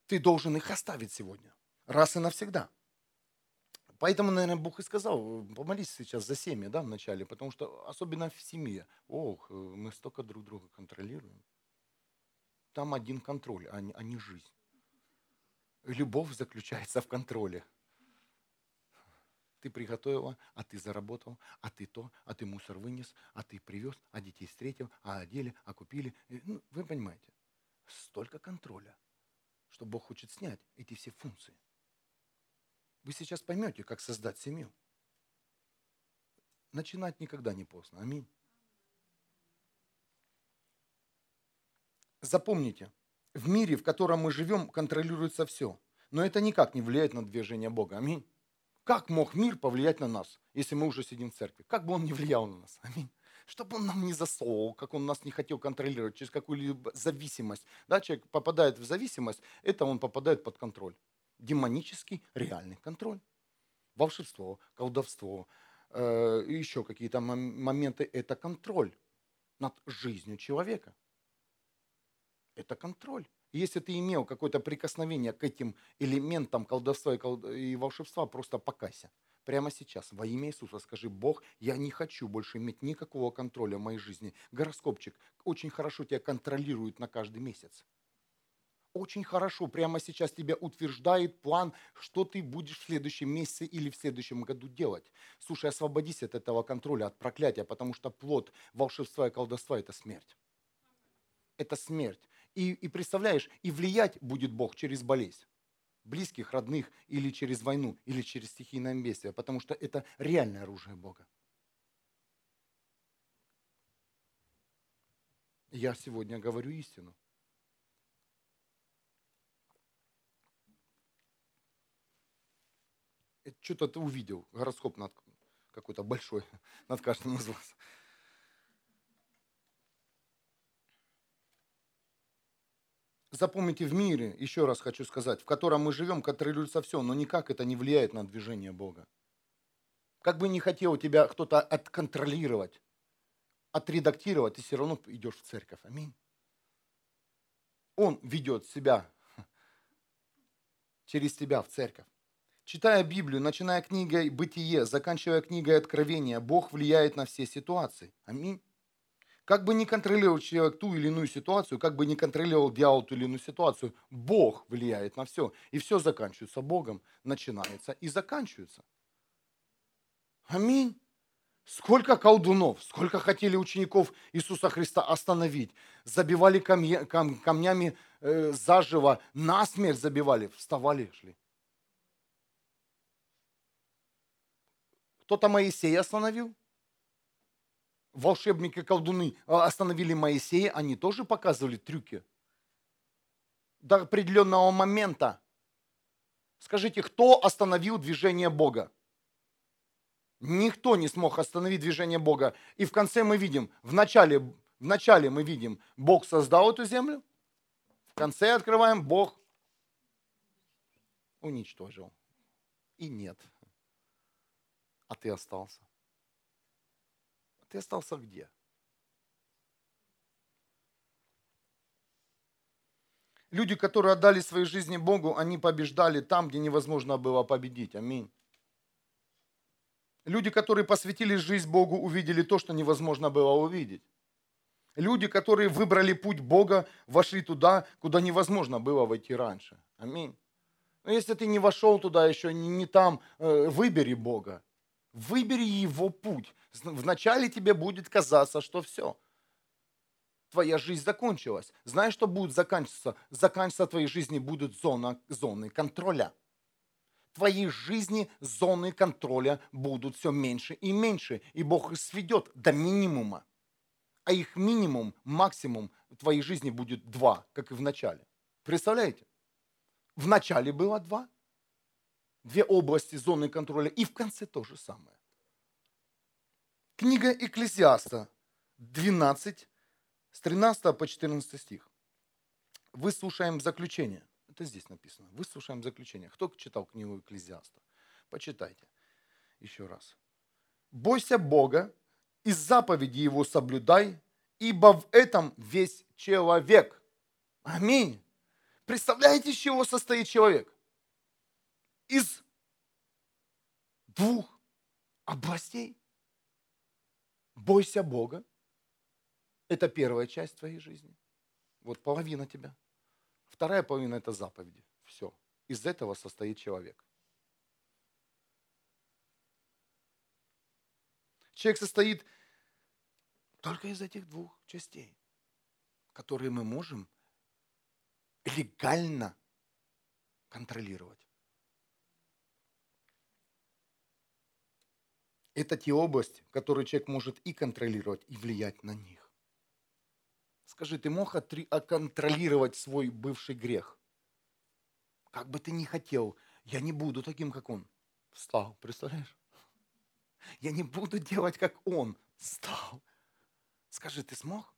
Ты должен их оставить сегодня. Раз и навсегда. Поэтому, наверное, Бог и сказал, помолись сейчас за семьи, да, вначале, потому что особенно в семье, ох, мы столько друг друга контролируем. Там один контроль, а не, а не жизнь. Любовь заключается в контроле. Ты приготовила, а ты заработал, а ты то, а ты мусор вынес, а ты привез, а детей встретил, а одели, а купили. Ну, вы понимаете, столько контроля, что Бог хочет снять эти все функции. Вы сейчас поймете, как создать семью. Начинать никогда не поздно. Аминь. Запомните, в мире, в котором мы живем, контролируется все. Но это никак не влияет на движение Бога. Аминь. Как мог мир повлиять на нас, если мы уже сидим в церкви? Как бы он не влиял на нас? Аминь. Чтобы он нам не засовывал, как он нас не хотел контролировать, через какую-либо зависимость. Да, человек попадает в зависимость, это он попадает под контроль демонический реальный контроль. Волшебство, колдовство, э, еще какие-то моменты – это контроль над жизнью человека. Это контроль. Если ты имел какое-то прикосновение к этим элементам колдовства и, и волшебства, просто покайся. Прямо сейчас, во имя Иисуса, скажи, Бог, я не хочу больше иметь никакого контроля в моей жизни. Гороскопчик очень хорошо тебя контролирует на каждый месяц очень хорошо прямо сейчас тебя утверждает план, что ты будешь в следующем месяце или в следующем году делать. Слушай, освободись от этого контроля, от проклятия, потому что плод волшебства и колдовства – это смерть. Это смерть. И, и представляешь, и влиять будет Бог через болезнь близких, родных, или через войну, или через стихийное бедствие, потому что это реальное оружие Бога. Я сегодня говорю истину. Что-то ты увидел, гороскоп над какой-то большой над каждым из вас. Запомните, в мире, еще раз хочу сказать, в котором мы живем, контролируется все, но никак это не влияет на движение Бога. Как бы не хотел тебя кто-то отконтролировать, отредактировать, ты все равно идешь в церковь. Аминь. Он ведет себя через тебя в церковь. Читая Библию, начиная книгой «Бытие», заканчивая книгой «Откровения», Бог влияет на все ситуации. Аминь. Как бы ни контролировал человек ту или иную ситуацию, как бы ни контролировал дьявол ту или иную ситуацию, Бог влияет на все. И все заканчивается Богом, начинается и заканчивается. Аминь. Сколько колдунов, сколько хотели учеников Иисуса Христа остановить. Забивали камня, кам, камнями э, заживо, насмерть забивали, вставали, шли. Кто-то Моисея остановил. Волшебники-колдуны а, остановили Моисея, они тоже показывали трюки. До определенного момента. Скажите, кто остановил движение Бога? Никто не смог остановить движение Бога. И в конце мы видим, в начале, в начале мы видим, Бог создал эту землю, в конце открываем, Бог уничтожил. И нет. А ты остался. А ты остался где? Люди, которые отдали свои жизни Богу, они побеждали там, где невозможно было победить. Аминь. Люди, которые посвятили жизнь Богу, увидели то, что невозможно было увидеть. Люди, которые выбрали путь Бога, вошли туда, куда невозможно было войти раньше. Аминь. Но если ты не вошел туда еще, не, там, э, выбери Бога. Выбери его путь. Вначале тебе будет казаться, что все. Твоя жизнь закончилась. Знаешь, что будет заканчиваться? Заканчиваться твоей жизни будет зона, зоны контроля твоей жизни зоны контроля будут все меньше и меньше, и Бог их сведет до минимума. А их минимум, максимум в твоей жизни будет два, как и в начале. Представляете? В начале было два, две области зоны контроля, и в конце то же самое. Книга Экклесиаста 12, с 13 по 14 стих. Выслушаем заключение. Это здесь написано. Выслушаем заключение. Кто читал книгу Экклезиаста? Почитайте еще раз. «Бойся Бога и заповеди Его соблюдай, ибо в этом весь человек». Аминь. Представляете, из чего состоит человек? Из двух областей. Бойся Бога. Это первая часть твоей жизни. Вот половина тебя – Вторая половина – это заповеди. Все. Из этого состоит человек. Человек состоит только из этих двух частей, которые мы можем легально контролировать. Это те области, которые человек может и контролировать, и влиять на них. Скажи, ты мог контролировать свой бывший грех? Как бы ты ни хотел, я не буду таким, как он. Встал, представляешь? Я не буду делать, как он. Встал. Скажи, ты смог?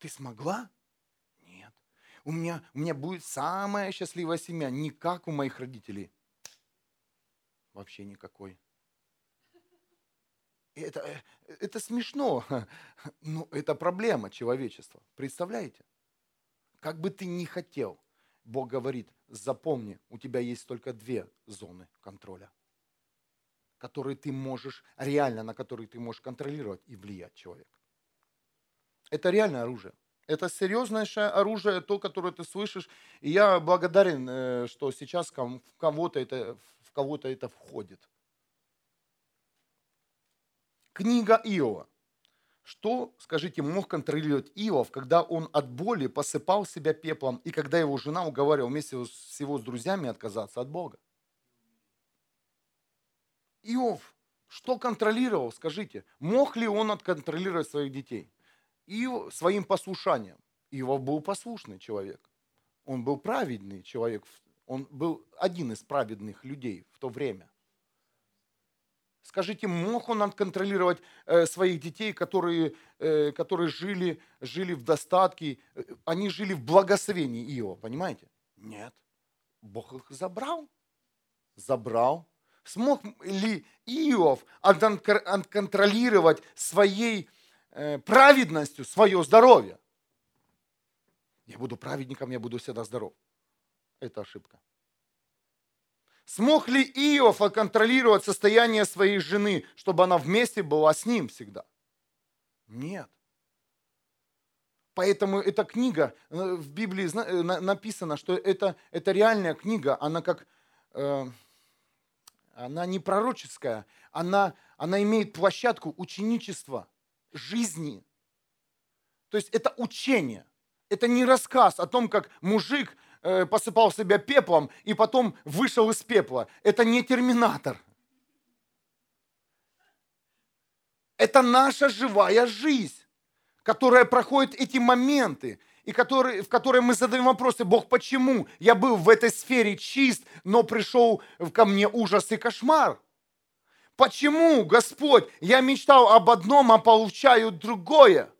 Ты смогла? Нет. У меня, у меня будет самая счастливая семья, не как у моих родителей. Вообще никакой. Это, э, это смешно, но это проблема человечества. Представляете? Как бы ты ни хотел, Бог говорит, запомни, у тебя есть только две зоны контроля, которые ты можешь, реально на которые ты можешь контролировать и влиять человека. Это реальное оружие. Это серьезнейшее оружие, то, которое ты слышишь. И я благодарен, э, что сейчас в кого-то это, в кого-то это входит. Книга Иова. Что, скажите, мог контролировать Иов, когда он от боли посыпал себя пеплом, и когда его жена уговаривала вместе с его с друзьями отказаться от Бога? Иов, что контролировал, скажите? Мог ли он отконтролировать своих детей? Иов своим послушанием. Иов был послушный человек. Он был праведный человек. Он был один из праведных людей в то время – Скажите, мог он контролировать э, своих детей, которые, э, которые жили, жили в достатке, э, они жили в благословении Иова, понимаете? Нет. Бог их забрал. Забрал. Смог ли Иов контролировать своей праведностью свое здоровье? Я буду праведником, я буду всегда здоров. Это ошибка. Смог ли Иов контролировать состояние своей жены, чтобы она вместе была с ним всегда? Нет. Поэтому эта книга, э, в Библии э, написано, что это, это реальная книга, она как, э, она не пророческая, она, она имеет площадку ученичества, жизни. То есть это учение, это не рассказ о том, как мужик Э, посыпал себя пеплом и потом вышел из пепла. Это не терминатор. Это наша живая жизнь, которая проходит эти моменты, и который, в которой мы задаем вопросы, Бог, почему я был в этой сфере чист, но пришел ко мне ужас и кошмар? Почему, Господь, я мечтал об одном, а получаю другое?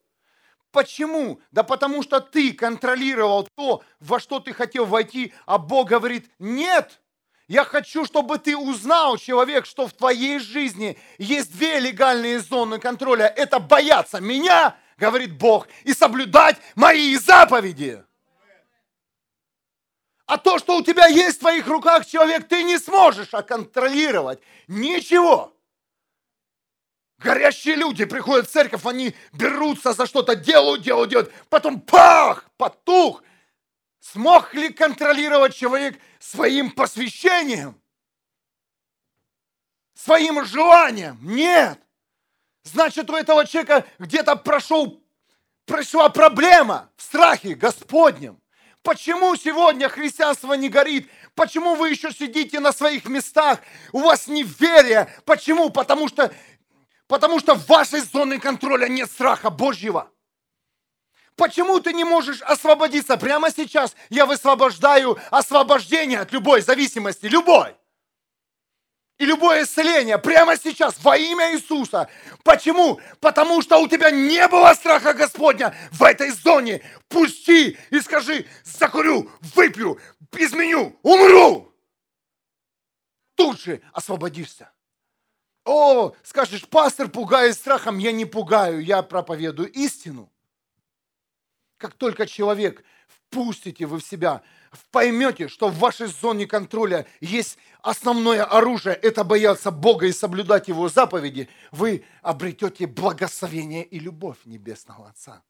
Почему? Да потому что ты контролировал то, во что ты хотел войти, а Бог говорит, нет, я хочу, чтобы ты узнал, человек, что в твоей жизни есть две легальные зоны контроля. Это бояться меня, говорит Бог, и соблюдать мои заповеди. А то, что у тебя есть в твоих руках, человек, ты не сможешь контролировать. Ничего. Горящие люди приходят в церковь, они берутся за что-то, делают, делают, делают, потом пах, потух. Смог ли контролировать человек своим посвящением? Своим желанием? Нет. Значит, у этого человека где-то прошел, прошла проблема в страхе Господнем. Почему сегодня христианство не горит? Почему вы еще сидите на своих местах? У вас неверие. Почему? Потому что Потому что в вашей зоне контроля нет страха Божьего. Почему ты не можешь освободиться? Прямо сейчас я высвобождаю освобождение от любой зависимости, любой. И любое исцеление прямо сейчас во имя Иисуса. Почему? Потому что у тебя не было страха Господня в этой зоне. Пусти и скажи, закурю, выпью, изменю, умру. Тут же освободишься. О, скажешь, пастор пугает страхом, я не пугаю, я проповедую истину. Как только человек впустите вы в себя, поймете, что в вашей зоне контроля есть основное оружие, это бояться Бога и соблюдать Его заповеди, вы обретете благословение и любовь Небесного Отца.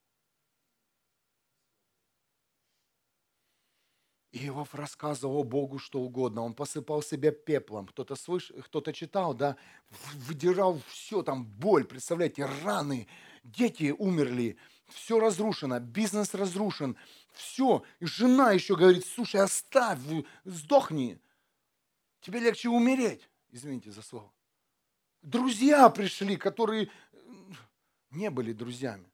Иов рассказывал Богу что угодно. Он посыпал себя пеплом. Кто-то слыш... кто читал, да, выдирал все, там боль, представляете, раны. Дети умерли, все разрушено, бизнес разрушен, все. И жена еще говорит, слушай, оставь, сдохни. Тебе легче умереть. Извините за слово. Друзья пришли, которые не были друзьями.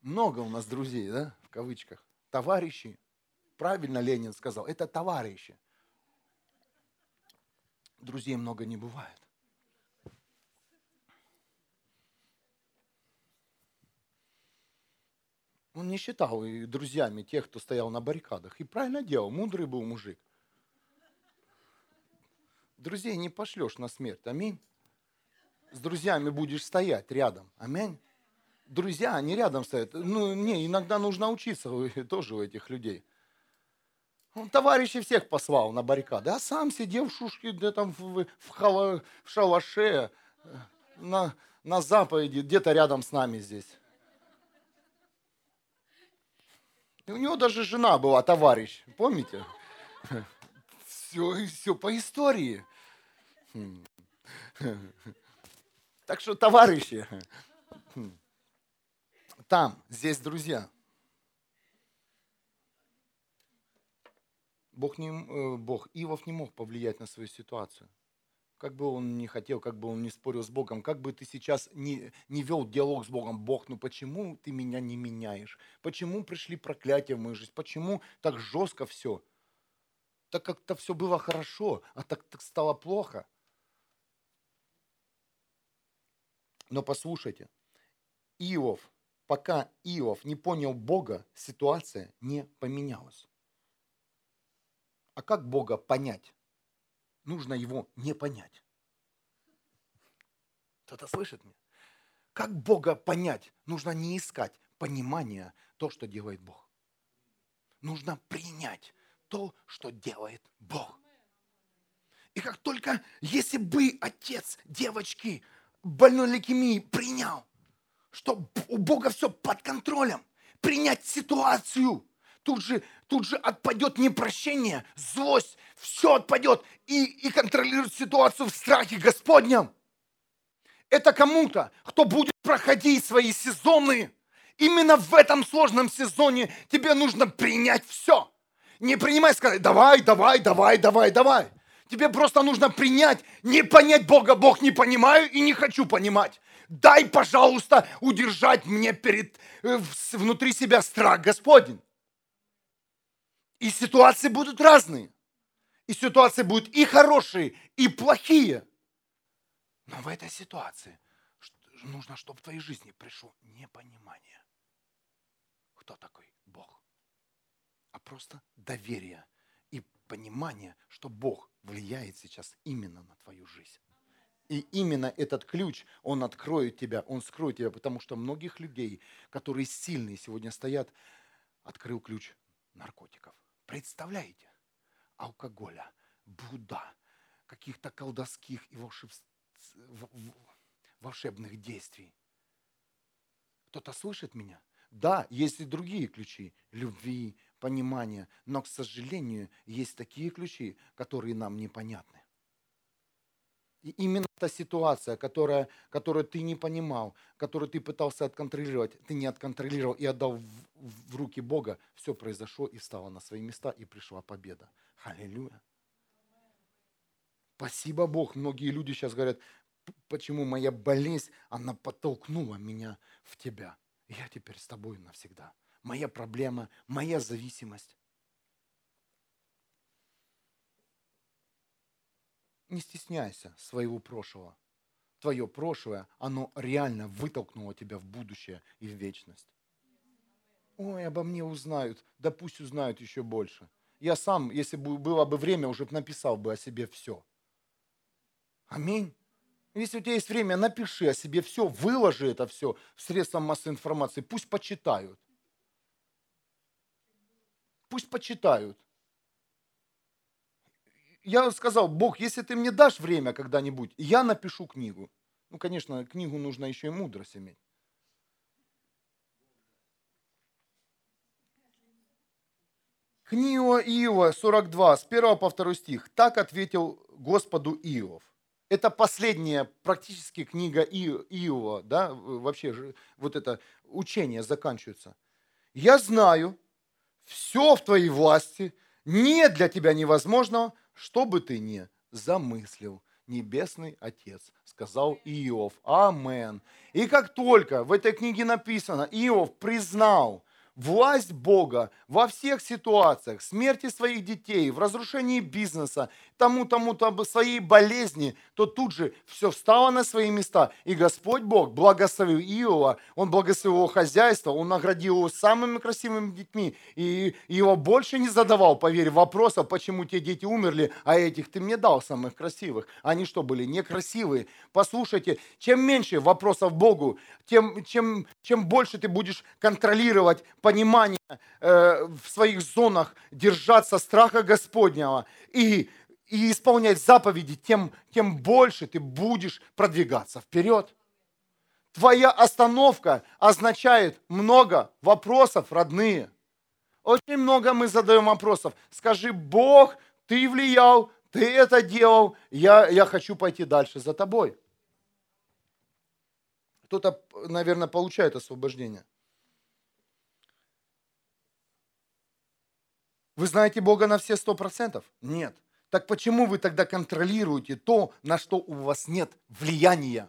Много у нас друзей, да, в кавычках. Товарищи, Правильно Ленин сказал, это товарищи. Друзей много не бывает. Он не считал и друзьями тех, кто стоял на баррикадах. И правильно делал, мудрый был мужик. Друзей не пошлешь на смерть, аминь. С друзьями будешь стоять рядом, аминь. Друзья, они рядом стоят. Ну, не, иногда нужно учиться тоже у этих людей. Он товарищей всех послал на баррикады, а сам сидел в шушке, где там в, в, хала, в шалаше, э, на, на заповеди, где-то рядом с нами здесь. И у него даже жена была товарищ, помните? Все, все по истории. Так что, товарищи, там, здесь друзья. Бог, не, э, Бог, Ивов не мог повлиять на свою ситуацию. Как бы он ни хотел, как бы он ни спорил с Богом, как бы ты сейчас не, не вел диалог с Богом, Бог, ну почему ты меня не меняешь? Почему пришли проклятия в мою жизнь? Почему так жестко все? Так как-то все было хорошо, а так, так стало плохо. Но послушайте, Иов, пока Иов не понял Бога, ситуация не поменялась. А как Бога понять? Нужно его не понять. Кто-то слышит меня? Как Бога понять? Нужно не искать понимания то, что делает Бог. Нужно принять то, что делает Бог. И как только, если бы отец девочки больной лейкемией принял, что у Бога все под контролем, принять ситуацию, тут же, тут же отпадет непрощение, злость, все отпадет и, и контролирует ситуацию в страхе Господнем. Это кому-то, кто будет проходить свои сезоны. Именно в этом сложном сезоне тебе нужно принять все. Не принимай, сказать, давай, давай, давай, давай, давай. Тебе просто нужно принять, не понять Бога. Бог не понимаю и не хочу понимать. Дай, пожалуйста, удержать мне перед, э, внутри себя страх Господень. И ситуации будут разные. И ситуации будут и хорошие, и плохие. Но в этой ситуации нужно, чтобы в твоей жизни пришло непонимание, кто такой Бог, а просто доверие и понимание, что Бог влияет сейчас именно на твою жизнь. И именно этот ключ, он откроет тебя, он скроет тебя, потому что многих людей, которые сильные сегодня стоят, открыл ключ наркотиков. Представляете? Алкоголя, блуда, каких-то колдовских и волшебных действий. Кто-то слышит меня? Да, есть и другие ключи любви, понимания, но, к сожалению, есть такие ключи, которые нам непонятны. И именно та ситуация, которая, которую ты не понимал, которую ты пытался отконтролировать, ты не отконтролировал и отдал в, в руки Бога, все произошло и встало на свои места, и пришла победа. Аллилуйя. Спасибо Бог. Многие люди сейчас говорят, почему моя болезнь, она подтолкнула меня в тебя. Я теперь с тобой навсегда. Моя проблема, моя зависимость. Не стесняйся своего прошлого. Твое прошлое, оно реально вытолкнуло тебя в будущее и в вечность. Ой, обо мне узнают. Да пусть узнают еще больше. Я сам, если бы было бы время, уже написал бы о себе все. Аминь. Если у тебя есть время, напиши о себе все, выложи это все в средства массовой информации, пусть почитают. Пусть почитают я сказал, Бог, если ты мне дашь время когда-нибудь, я напишу книгу. Ну, конечно, книгу нужно еще и мудрость иметь. Книга Иова 42, с 1 по 2 стих. Так ответил Господу Иов. Это последняя практически книга Иова, да, вообще вот это учение заканчивается. Я знаю, все в твоей власти, нет для тебя невозможного, что бы ты ни замыслил, Небесный Отец, сказал Иов. Амен. И как только в этой книге написано, Иов признал, власть Бога во всех ситуациях, смерти своих детей, в разрушении бизнеса, тому, тому, тому, своей болезни, то тут же все встало на свои места. И Господь Бог благословил Иова, Он благословил его хозяйство, Он наградил его самыми красивыми детьми. И его больше не задавал, поверь, вопросов, почему те дети умерли, а этих ты мне дал самых красивых. Они что были, некрасивые? Послушайте, чем меньше вопросов Богу, тем, чем, чем больше ты будешь контролировать понимание э, в своих зонах, держаться страха Господнего и, и исполнять заповеди, тем, тем больше ты будешь продвигаться вперед. Твоя остановка означает много вопросов, родные. Очень много мы задаем вопросов. Скажи, Бог, ты влиял, ты это делал, я, я хочу пойти дальше за тобой. Кто-то, наверное, получает освобождение. Вы знаете Бога на все сто процентов? Нет. Так почему вы тогда контролируете то, на что у вас нет влияния?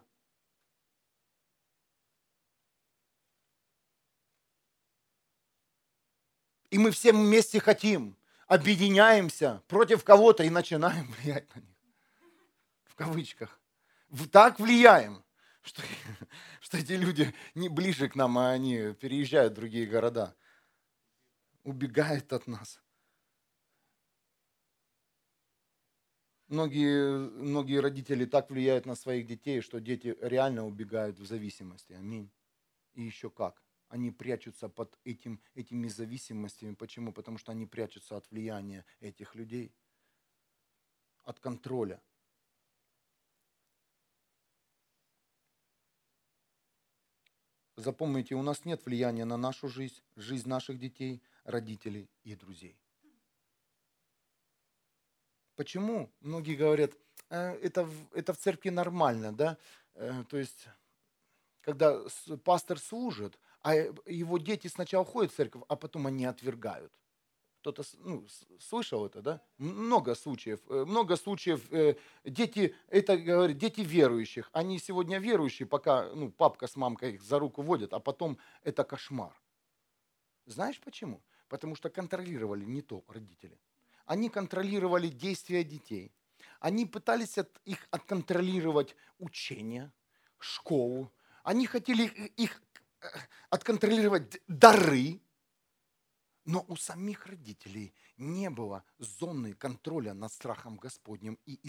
И мы все вместе хотим, объединяемся против кого-то и начинаем влиять на них. В кавычках. Так влияем. что, что эти люди не ближе к нам, а они переезжают в другие города, убегают от нас. Многие, многие родители так влияют на своих детей, что дети реально убегают в зависимости. Аминь. И еще как. Они прячутся под этим, этими зависимостями. Почему? Потому что они прячутся от влияния этих людей, от контроля. Запомните, у нас нет влияния на нашу жизнь, жизнь наших детей, родителей и друзей. Почему? Многие говорят, «Э, это, это в церкви нормально, да? Э, то есть, когда пастор служит, а его дети сначала ходят в церковь, а потом они отвергают. Кто-то ну, слышал это, да? Много случаев. Э, много случаев. Дети, это говорят, дети верующих. Они сегодня верующие, пока ну, папка с мамкой их за руку водят, а потом это кошмар. Знаешь почему? Потому что контролировали не то родители они контролировали действия детей. Они пытались от, их отконтролировать учение, школу. Они хотели их э, отконтролировать дары. Но у самих родителей не было зоны контроля над страхом Господним и,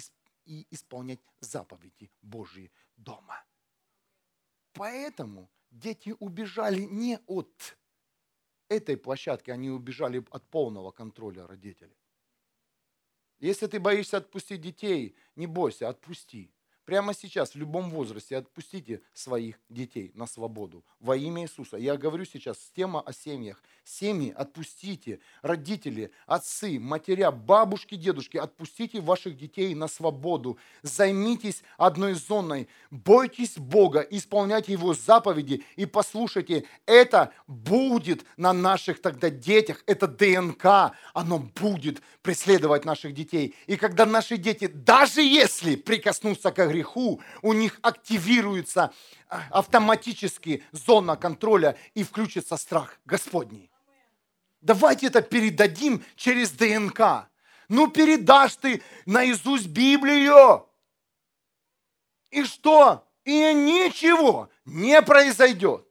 и исполнять заповеди Божьи дома. Поэтому дети убежали не от этой площадки, они убежали от полного контроля родителей. Если ты боишься отпустить детей, не бойся, отпусти. Прямо сейчас, в любом возрасте, отпустите своих детей на свободу во имя Иисуса. Я говорю сейчас тема о семьях. Семьи отпустите, родители, отцы, матеря, бабушки, дедушки, отпустите ваших детей на свободу. Займитесь одной зоной. Бойтесь Бога, исполняйте Его заповеди и послушайте, это будет на наших тогда детях, это ДНК, оно будет преследовать наших детей. И когда наши дети, даже если прикоснутся к греху, у них активируется а, автоматически зона контроля и включится страх Господний. Давайте это передадим через ДНК. Ну, передашь ты наизусть Библию. И что? И ничего не произойдет.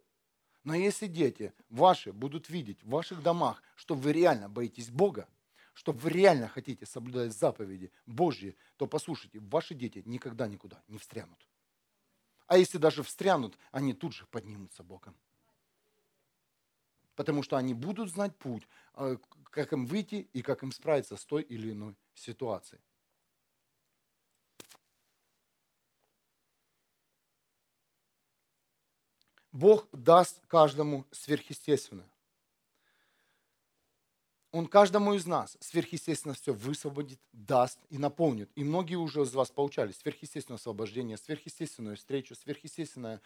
Но если дети ваши будут видеть в ваших домах, что вы реально боитесь Бога, что вы реально хотите соблюдать заповеди Божьи, то послушайте, ваши дети никогда никуда не встрянут. А если даже встрянут, они тут же поднимутся Богом. Потому что они будут знать путь, а, как им выйти и как им справиться с той или иной ситуацией. Бог даст каждому сверхъестественное. Он каждому из нас сверхъестественно все высвободит, даст и наполнит. И многие уже из вас получали сверхъестественное освобождение, сверхъестественную встречу, сверхъестественное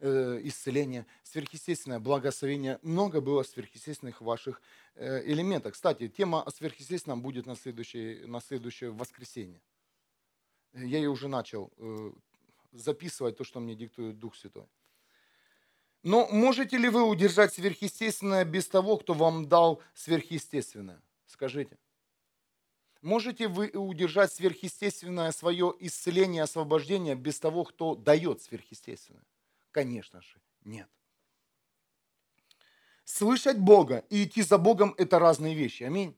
э, исцеление, сверхъестественное благословение. Много было сверхъестественных ваших э, элементов. Кстати, тема о сверхъестественном будет на следующее, на следующее воскресенье. Я ее уже начал э, записывать, то, что мне диктует Дух Святой. Но можете ли вы удержать сверхъестественное без того, кто вам дал сверхъестественное? Скажите. Можете вы удержать сверхъестественное свое исцеление, освобождение без того, кто дает сверхъестественное? Конечно же, нет. Слышать Бога и идти за Богом – это разные вещи. Аминь.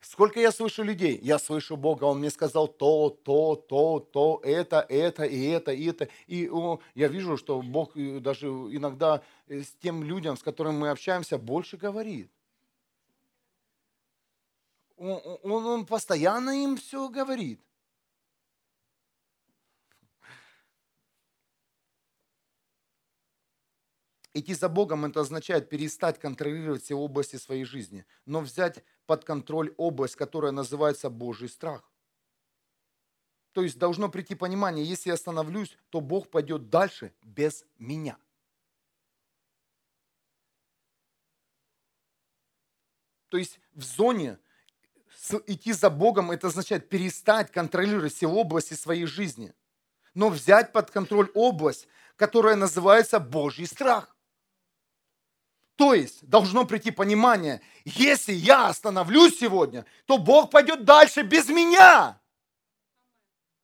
Сколько я слышу людей? Я слышу Бога, Он мне сказал то, то, то, то, это, это, и это, и это. И о, я вижу, что Бог э, даже иногда э, с тем людям, с которыми мы общаемся, больше говорит. Он, он, он постоянно им все говорит. Идти за Богом – это означает перестать контролировать все области своей жизни, но взять под контроль область, которая называется Божий страх. То есть должно прийти понимание, если я остановлюсь, то Бог пойдет дальше без меня. То есть в зоне идти за Богом, это означает перестать контролировать все области своей жизни, но взять под контроль область, которая называется Божий страх. То есть должно прийти понимание, если я остановлюсь сегодня, то Бог пойдет дальше без меня.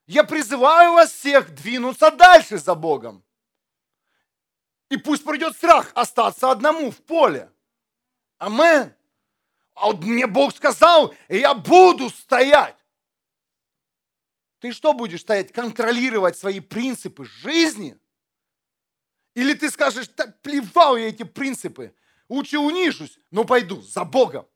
Я призываю вас всех двинуться дальше за Богом. И пусть придет страх остаться одному в поле. Амен. А вот мне Бог сказал, я буду стоять. Ты что будешь стоять? Контролировать свои принципы жизни? Или ты скажешь, так плевал я эти принципы. Лучше унижусь, но пойду за Богом.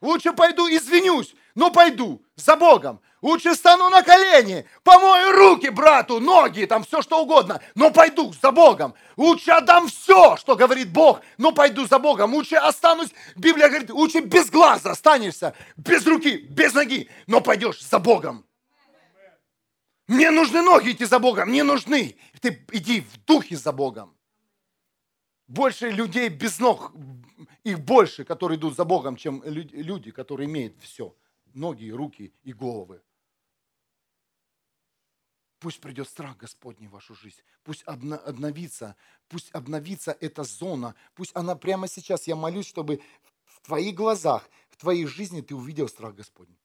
Лучше пойду извинюсь, но пойду за Богом. Лучше стану на колени, помою руки брату, ноги, там все что угодно, но пойду за Богом. Лучше отдам все, что говорит Бог, но пойду за Богом. Лучше останусь, Библия говорит, лучше без глаза останешься, без руки, без ноги, но пойдешь за Богом. Мне нужны ноги идти за Богом, не нужны. Ты иди в духе за Богом. Больше людей без ног, их больше, которые идут за Богом, чем люди, которые имеют все. Ноги, руки и головы. Пусть придет страх Господний в вашу жизнь. Пусть обновится, пусть обновится эта зона. Пусть она прямо сейчас, я молюсь, чтобы в твоих глазах, в твоей жизни ты увидел страх Господний.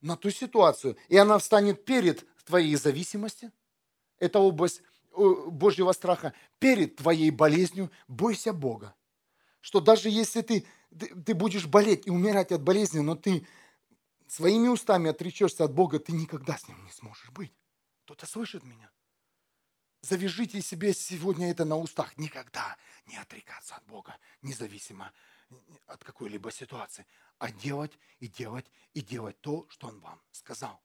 На ту ситуацию. И она встанет перед твоей зависимостью. Это область Божьего страха перед твоей болезнью, бойся Бога. Что даже если ты, ты, ты будешь болеть и умирать от болезни, но ты своими устами отречешься от Бога, ты никогда с Ним не сможешь быть. Кто-то слышит меня? Завяжите себе сегодня это на устах. Никогда не отрекаться от Бога, независимо от какой-либо ситуации, а делать и делать и делать то, что Он вам сказал.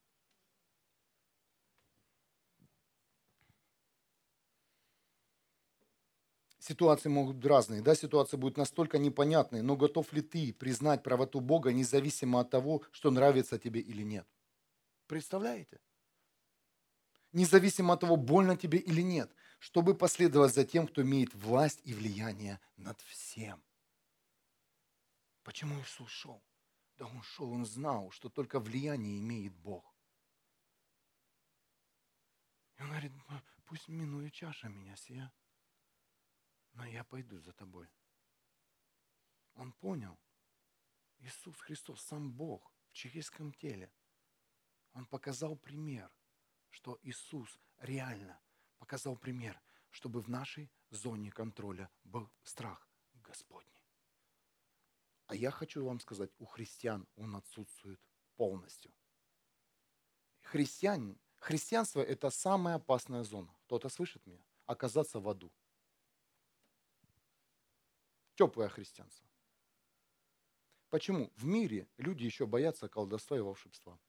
Ситуации могут быть разные, да, ситуации будут настолько непонятные, но готов ли ты признать правоту Бога независимо от того, что нравится тебе или нет? Представляете? Независимо от того, больно тебе или нет, чтобы последовать за тем, кто имеет власть и влияние над всем. Почему Иисус шел? Да он шел, он знал, что только влияние имеет Бог. И он говорит, пусть минует чаша меня сия но я пойду за тобой. Он понял. Иисус Христос, сам Бог в человеческом теле. Он показал пример, что Иисус реально показал пример, чтобы в нашей зоне контроля был страх Господний. А я хочу вам сказать, у христиан он отсутствует полностью. Христиане, христианство – это самая опасная зона. Кто-то слышит меня? Оказаться в аду – Теплое христианство. Почему? В мире люди еще боятся колдовства и волшебства.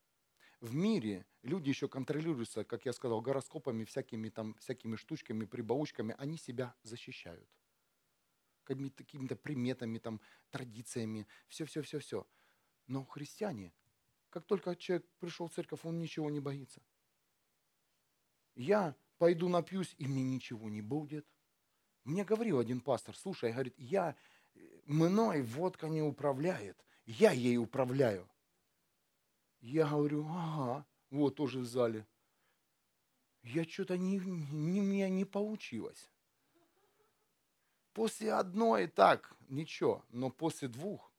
В мире люди еще контролируются, как я сказал, гороскопами, всякими там, всякими штучками, прибаучками. Они себя защищают. Какими-то, приметами, там, традициями. Все-все-все-все. Но христиане, как только человек пришел в церковь, он ничего не боится. Я пойду напьюсь, и мне ничего не будет. Мне говорил один пастор, слушай, говорит, я, мной водка не управляет, я ей управляю. Я говорю, ага, вот тоже в зале. Я что-то не, не, меня не получилось. После одной так, ничего, но после двух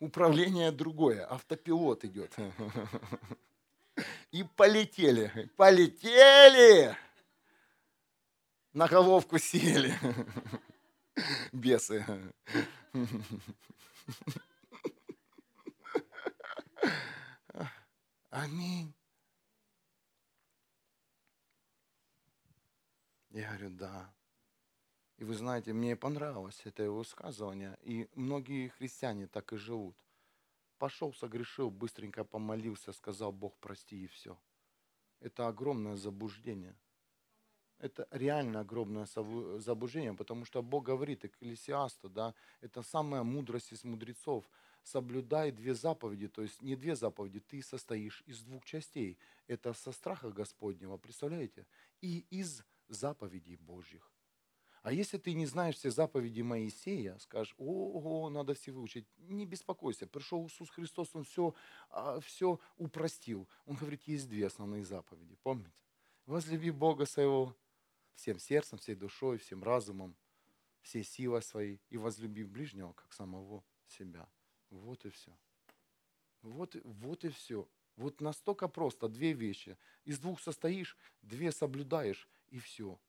управление другое, автопилот идет. И полетели, полетели на головку сели. Бесы. Аминь. Я говорю, да. И вы знаете, мне понравилось это его высказывание. И многие христиане так и живут. Пошел, согрешил, быстренько помолился, сказал, Бог прости и все. Это огромное заблуждение – это реально огромное заблуждение, потому что Бог говорит Экклесиасту, да, это самая мудрость из мудрецов. Соблюдай две заповеди, то есть не две заповеди, ты состоишь из двух частей. Это со страха Господнего, представляете? И из заповедей Божьих. А если ты не знаешь все заповеди Моисея, скажешь, ого, надо все выучить, не беспокойся, пришел Иисус Христос, Он все, все упростил. Он говорит, есть две основные заповеди, помните? Возлюби Бога своего всем сердцем, всей душой, всем разумом, всей силой своей и возлюби ближнего, как самого себя. Вот и все. Вот, вот и все. Вот настолько просто две вещи. Из двух состоишь, две соблюдаешь, и все.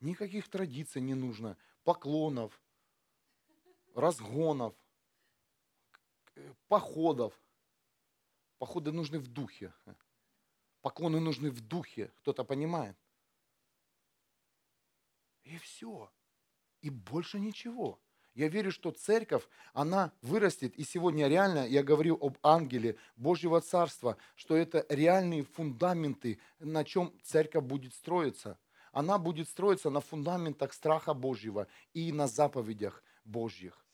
Никаких традиций не нужно, поклонов, разгонов, походов. Походы нужны в духе. Поклоны нужны в духе. Кто-то понимает? Все. И больше ничего. Я верю, что церковь, она вырастет. И сегодня реально я говорю об ангеле Божьего Царства, что это реальные фундаменты, на чем церковь будет строиться. Она будет строиться на фундаментах страха Божьего и на заповедях Божьих.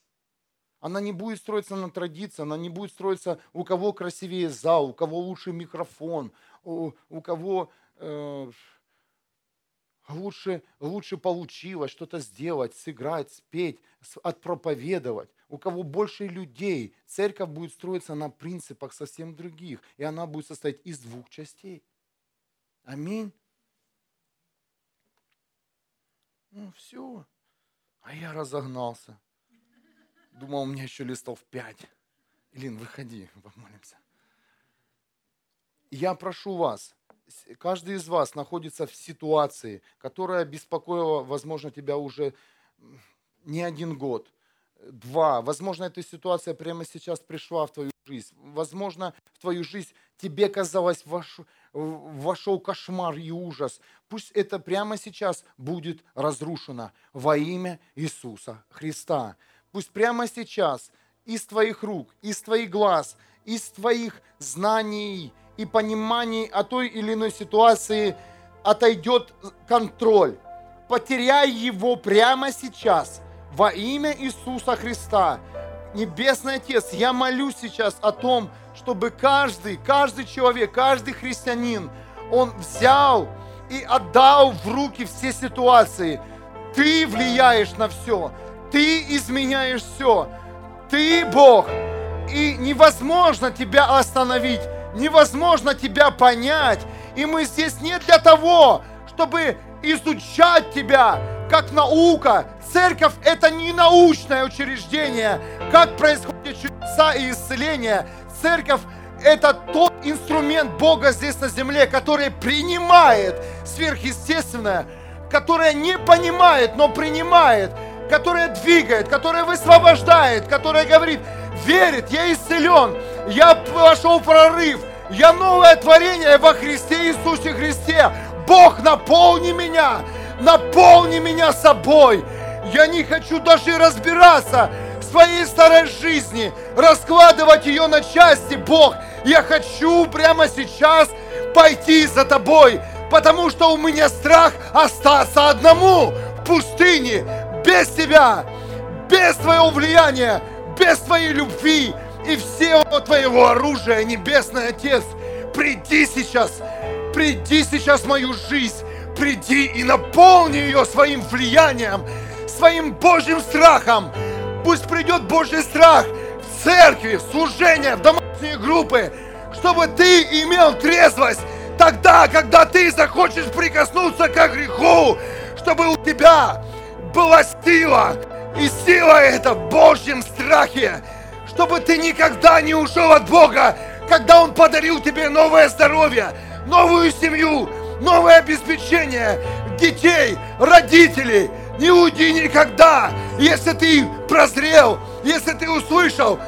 Она не будет строиться на традиции, она не будет строиться, у кого красивее зал, у кого лучше микрофон, у, у кого э, лучше, лучше получилось что-то сделать, сыграть, спеть, отпроповедовать. У кого больше людей, церковь будет строиться на принципах совсем других, и она будет состоять из двух частей. Аминь. Ну все. А я разогнался. Думал, у меня еще листов пять. Илин, выходи, помолимся. Я прошу вас, каждый из вас находится в ситуации, которая беспокоила, возможно, тебя уже не один год, два. Возможно, эта ситуация прямо сейчас пришла в твою жизнь. Возможно, в твою жизнь тебе казалось, ваш, вошел кошмар и ужас. Пусть это прямо сейчас будет разрушено во имя Иисуса Христа. Пусть прямо сейчас из твоих рук, из твоих глаз, из твоих знаний – и понимании о той или иной ситуации отойдет контроль. Потеряй его прямо сейчас во имя Иисуса Христа. Небесный Отец, я молюсь сейчас о том, чтобы каждый, каждый человек, каждый христианин, он взял и отдал в руки все ситуации. Ты влияешь на все, ты изменяешь все, ты Бог, и невозможно тебя остановить невозможно тебя понять. И мы здесь не для того, чтобы изучать тебя, как наука. Церковь – это не научное учреждение, как происходят чудеса и исцеления. Церковь – это тот инструмент Бога здесь на земле, который принимает сверхъестественное, которое не понимает, но принимает, которое двигает, которое высвобождает, которое говорит – верит, я исцелен, я пошел в прорыв, я новое творение во Христе Иисусе Христе. Бог, наполни меня, наполни меня собой. Я не хочу даже разбираться в своей старой жизни, раскладывать ее на части, Бог. Я хочу прямо сейчас пойти за тобой, потому что у меня страх остаться одному в пустыне, без тебя, без твоего влияния, без Твоей любви и всего Твоего оружия, Небесный Отец, приди сейчас, приди сейчас в мою жизнь, приди и наполни ее своим влиянием, своим Божьим страхом. Пусть придет Божий страх в церкви, в служение, в домашние группы, чтобы ты имел трезвость тогда, когда ты захочешь прикоснуться к греху, чтобы у тебя была сила, и сила эта в Божьем страхе, чтобы ты никогда не ушел от Бога, когда Он подарил тебе новое здоровье, новую семью, новое обеспечение, детей, родителей. Не уйди никогда, если ты прозрел, если ты услышал,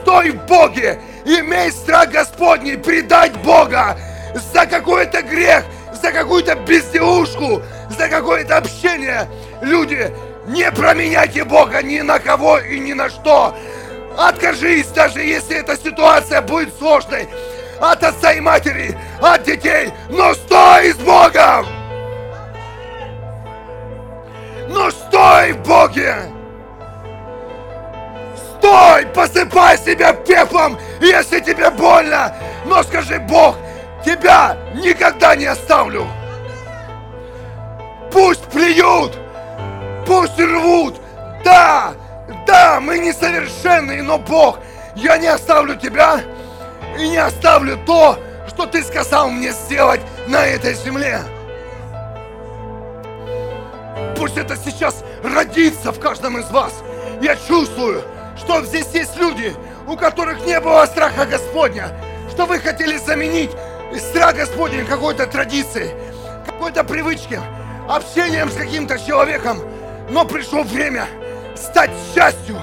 стой в Боге, имей страх Господний, предать Бога за какой-то грех, за какую-то безделушку, за какое-то общение. Люди, не променяйте Бога ни на кого и ни на что. Откажись, даже если эта ситуация будет сложной. От отца и матери, от детей, но стой с Богом! Но стой в Боге! Стой! Посыпай себя пеплом, если тебе больно! Но скажи, Бог, тебя никогда не оставлю! Пусть плюют! Пусть рвут! Да! Да, мы несовершенные, но Бог, я не оставлю тебя и не оставлю то, что ты сказал мне сделать на этой земле. Пусть это сейчас родится в каждом из вас. Я чувствую, что здесь есть люди, у которых не было страха Господня, что вы хотели заменить страх Господень какой-то традицией, какой-то привычки, общением с каким-то человеком, но пришло время стать частью.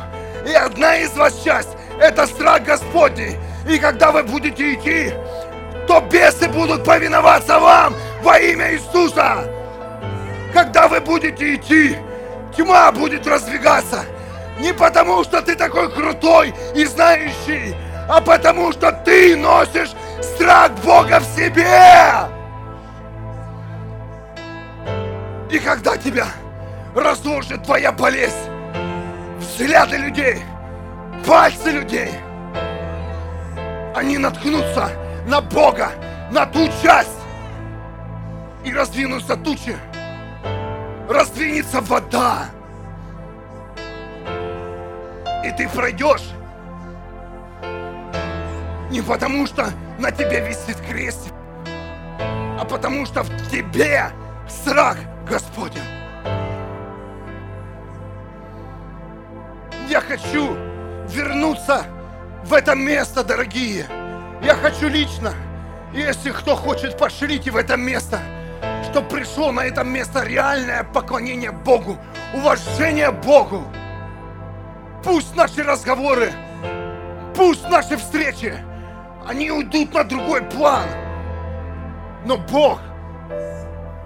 И одна из вас часть – это страх Господний. И когда вы будете идти, то бесы будут повиноваться вам во имя Иисуса. Когда вы будете идти, тьма будет раздвигаться. Не потому, что ты такой крутой и знающий, а потому, что ты носишь страх Бога в себе. И когда тебя разложит твоя болезнь, взгляды людей, пальцы людей, они наткнутся на Бога, на ту часть, и раздвинутся тучи, раздвинется вода, и ты пройдешь. Не потому, что на тебе висит крест, а потому что в тебе страх Господень. Я хочу вернуться в это место, дорогие. Я хочу лично, если кто хочет, пошлите в это место, чтобы пришло на это место реальное поклонение Богу, уважение Богу. Пусть наши разговоры, пусть наши встречи, они уйдут на другой план. Но Бог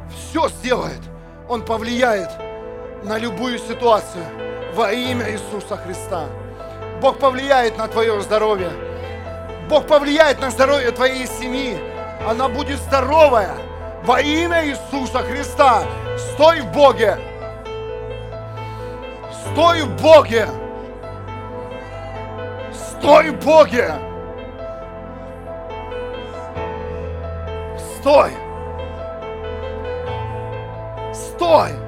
все сделает. Он повлияет на любую ситуацию во имя Иисуса Христа. Бог повлияет на твое здоровье. Бог повлияет на здоровье твоей семьи. Она будет здоровая во имя Иисуса Христа. Стой в Боге. Стой в Боге. Стой в Боге. Стой. Стой.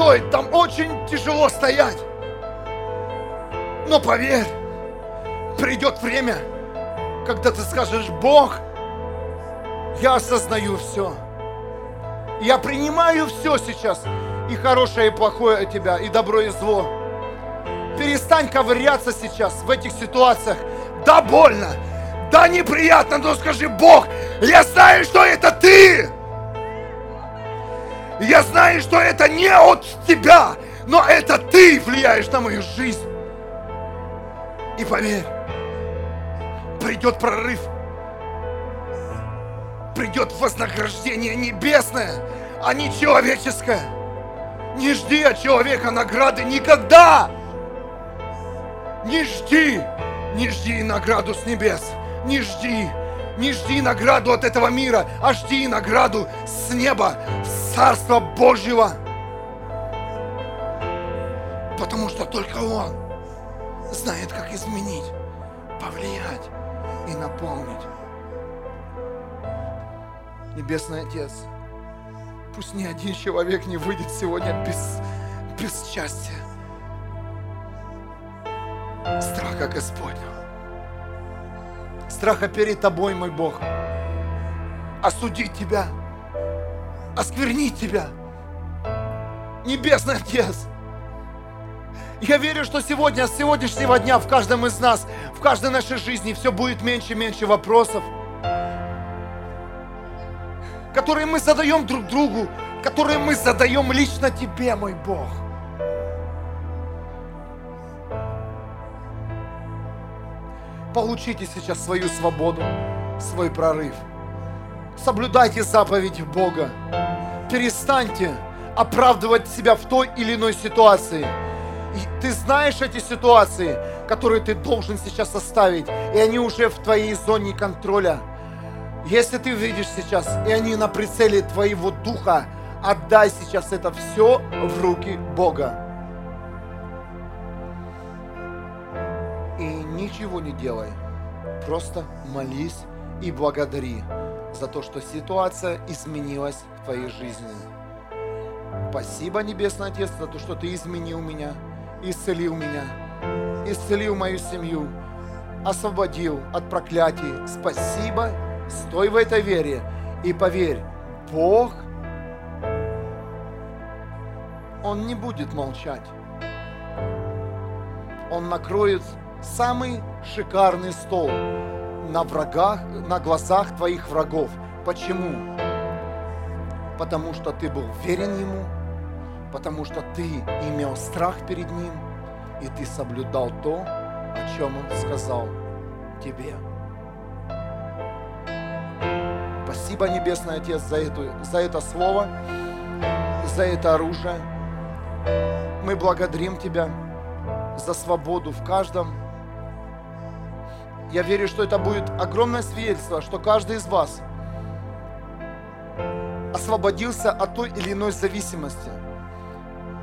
Стой. Там очень тяжело стоять. Но поверь, придет время, когда ты скажешь, Бог, я осознаю все. Я принимаю все сейчас, и хорошее, и плохое от тебя, и добро, и зло. Перестань ковыряться сейчас в этих ситуациях. Да, больно, да, неприятно, но скажи, Бог, я знаю, что это ты. Я знаю, что это не от тебя, но это ты влияешь на мою жизнь. И поверь, придет прорыв, придет вознаграждение небесное, а не человеческое. Не жди от человека награды никогда. Не жди, не жди награду с небес. Не жди, не жди награду от этого мира, а жди награду с неба, с Царства Божьего. Потому что только Он знает, как изменить, повлиять и наполнить. Небесный Отец, пусть ни один человек не выйдет сегодня без, без счастья, страха Господня страха перед Тобой, мой Бог. Осудить Тебя, осквернить Тебя. Небесный Отец, я верю, что сегодня, с сегодняшнего дня в каждом из нас, в каждой нашей жизни все будет меньше и меньше вопросов, которые мы задаем друг другу, которые мы задаем лично Тебе, мой Бог. Получите сейчас свою свободу, свой прорыв. Соблюдайте заповеди Бога. Перестаньте оправдывать себя в той или иной ситуации. И ты знаешь эти ситуации, которые ты должен сейчас оставить, и они уже в твоей зоне контроля. Если ты видишь сейчас, и они на прицеле твоего духа, отдай сейчас это все в руки Бога. Ничего не делай. Просто молись и благодари за то, что ситуация изменилась в твоей жизни. Спасибо, Небесный Отец, за то, что Ты изменил меня, исцелил меня, исцелил мою семью, освободил от проклятий. Спасибо, стой в этой вере и поверь, Бог, Он не будет молчать. Он накроет самый шикарный стол на врагах, на глазах твоих врагов. Почему? потому что ты был верен Ему, потому что ты имел страх перед Ним, и ты соблюдал то, о чем Он сказал тебе. Спасибо, Небесный Отец, за, эту, за это слово, за это оружие. Мы благодарим Тебя за свободу в каждом. Я верю, что это будет огромное свидетельство, что каждый из вас освободился от той или иной зависимости.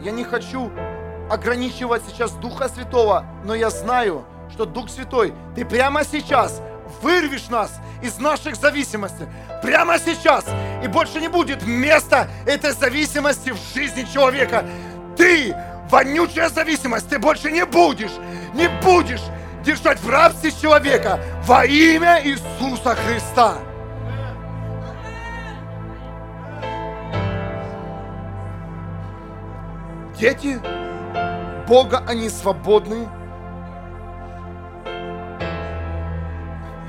Я не хочу ограничивать сейчас Духа Святого, но я знаю, что Дух Святой, Ты прямо сейчас вырвешь нас из наших зависимостей. Прямо сейчас. И больше не будет места этой зависимости в жизни человека. Ты, вонючая зависимость, ты больше не будешь, не будешь держать в рабстве человека во имя Иисуса Христа. Дети Бога, они свободны.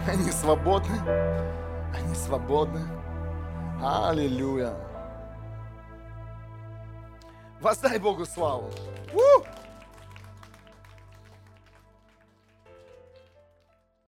Они свободны. Они свободны. Аллилуйя. Воздай Богу славу. У!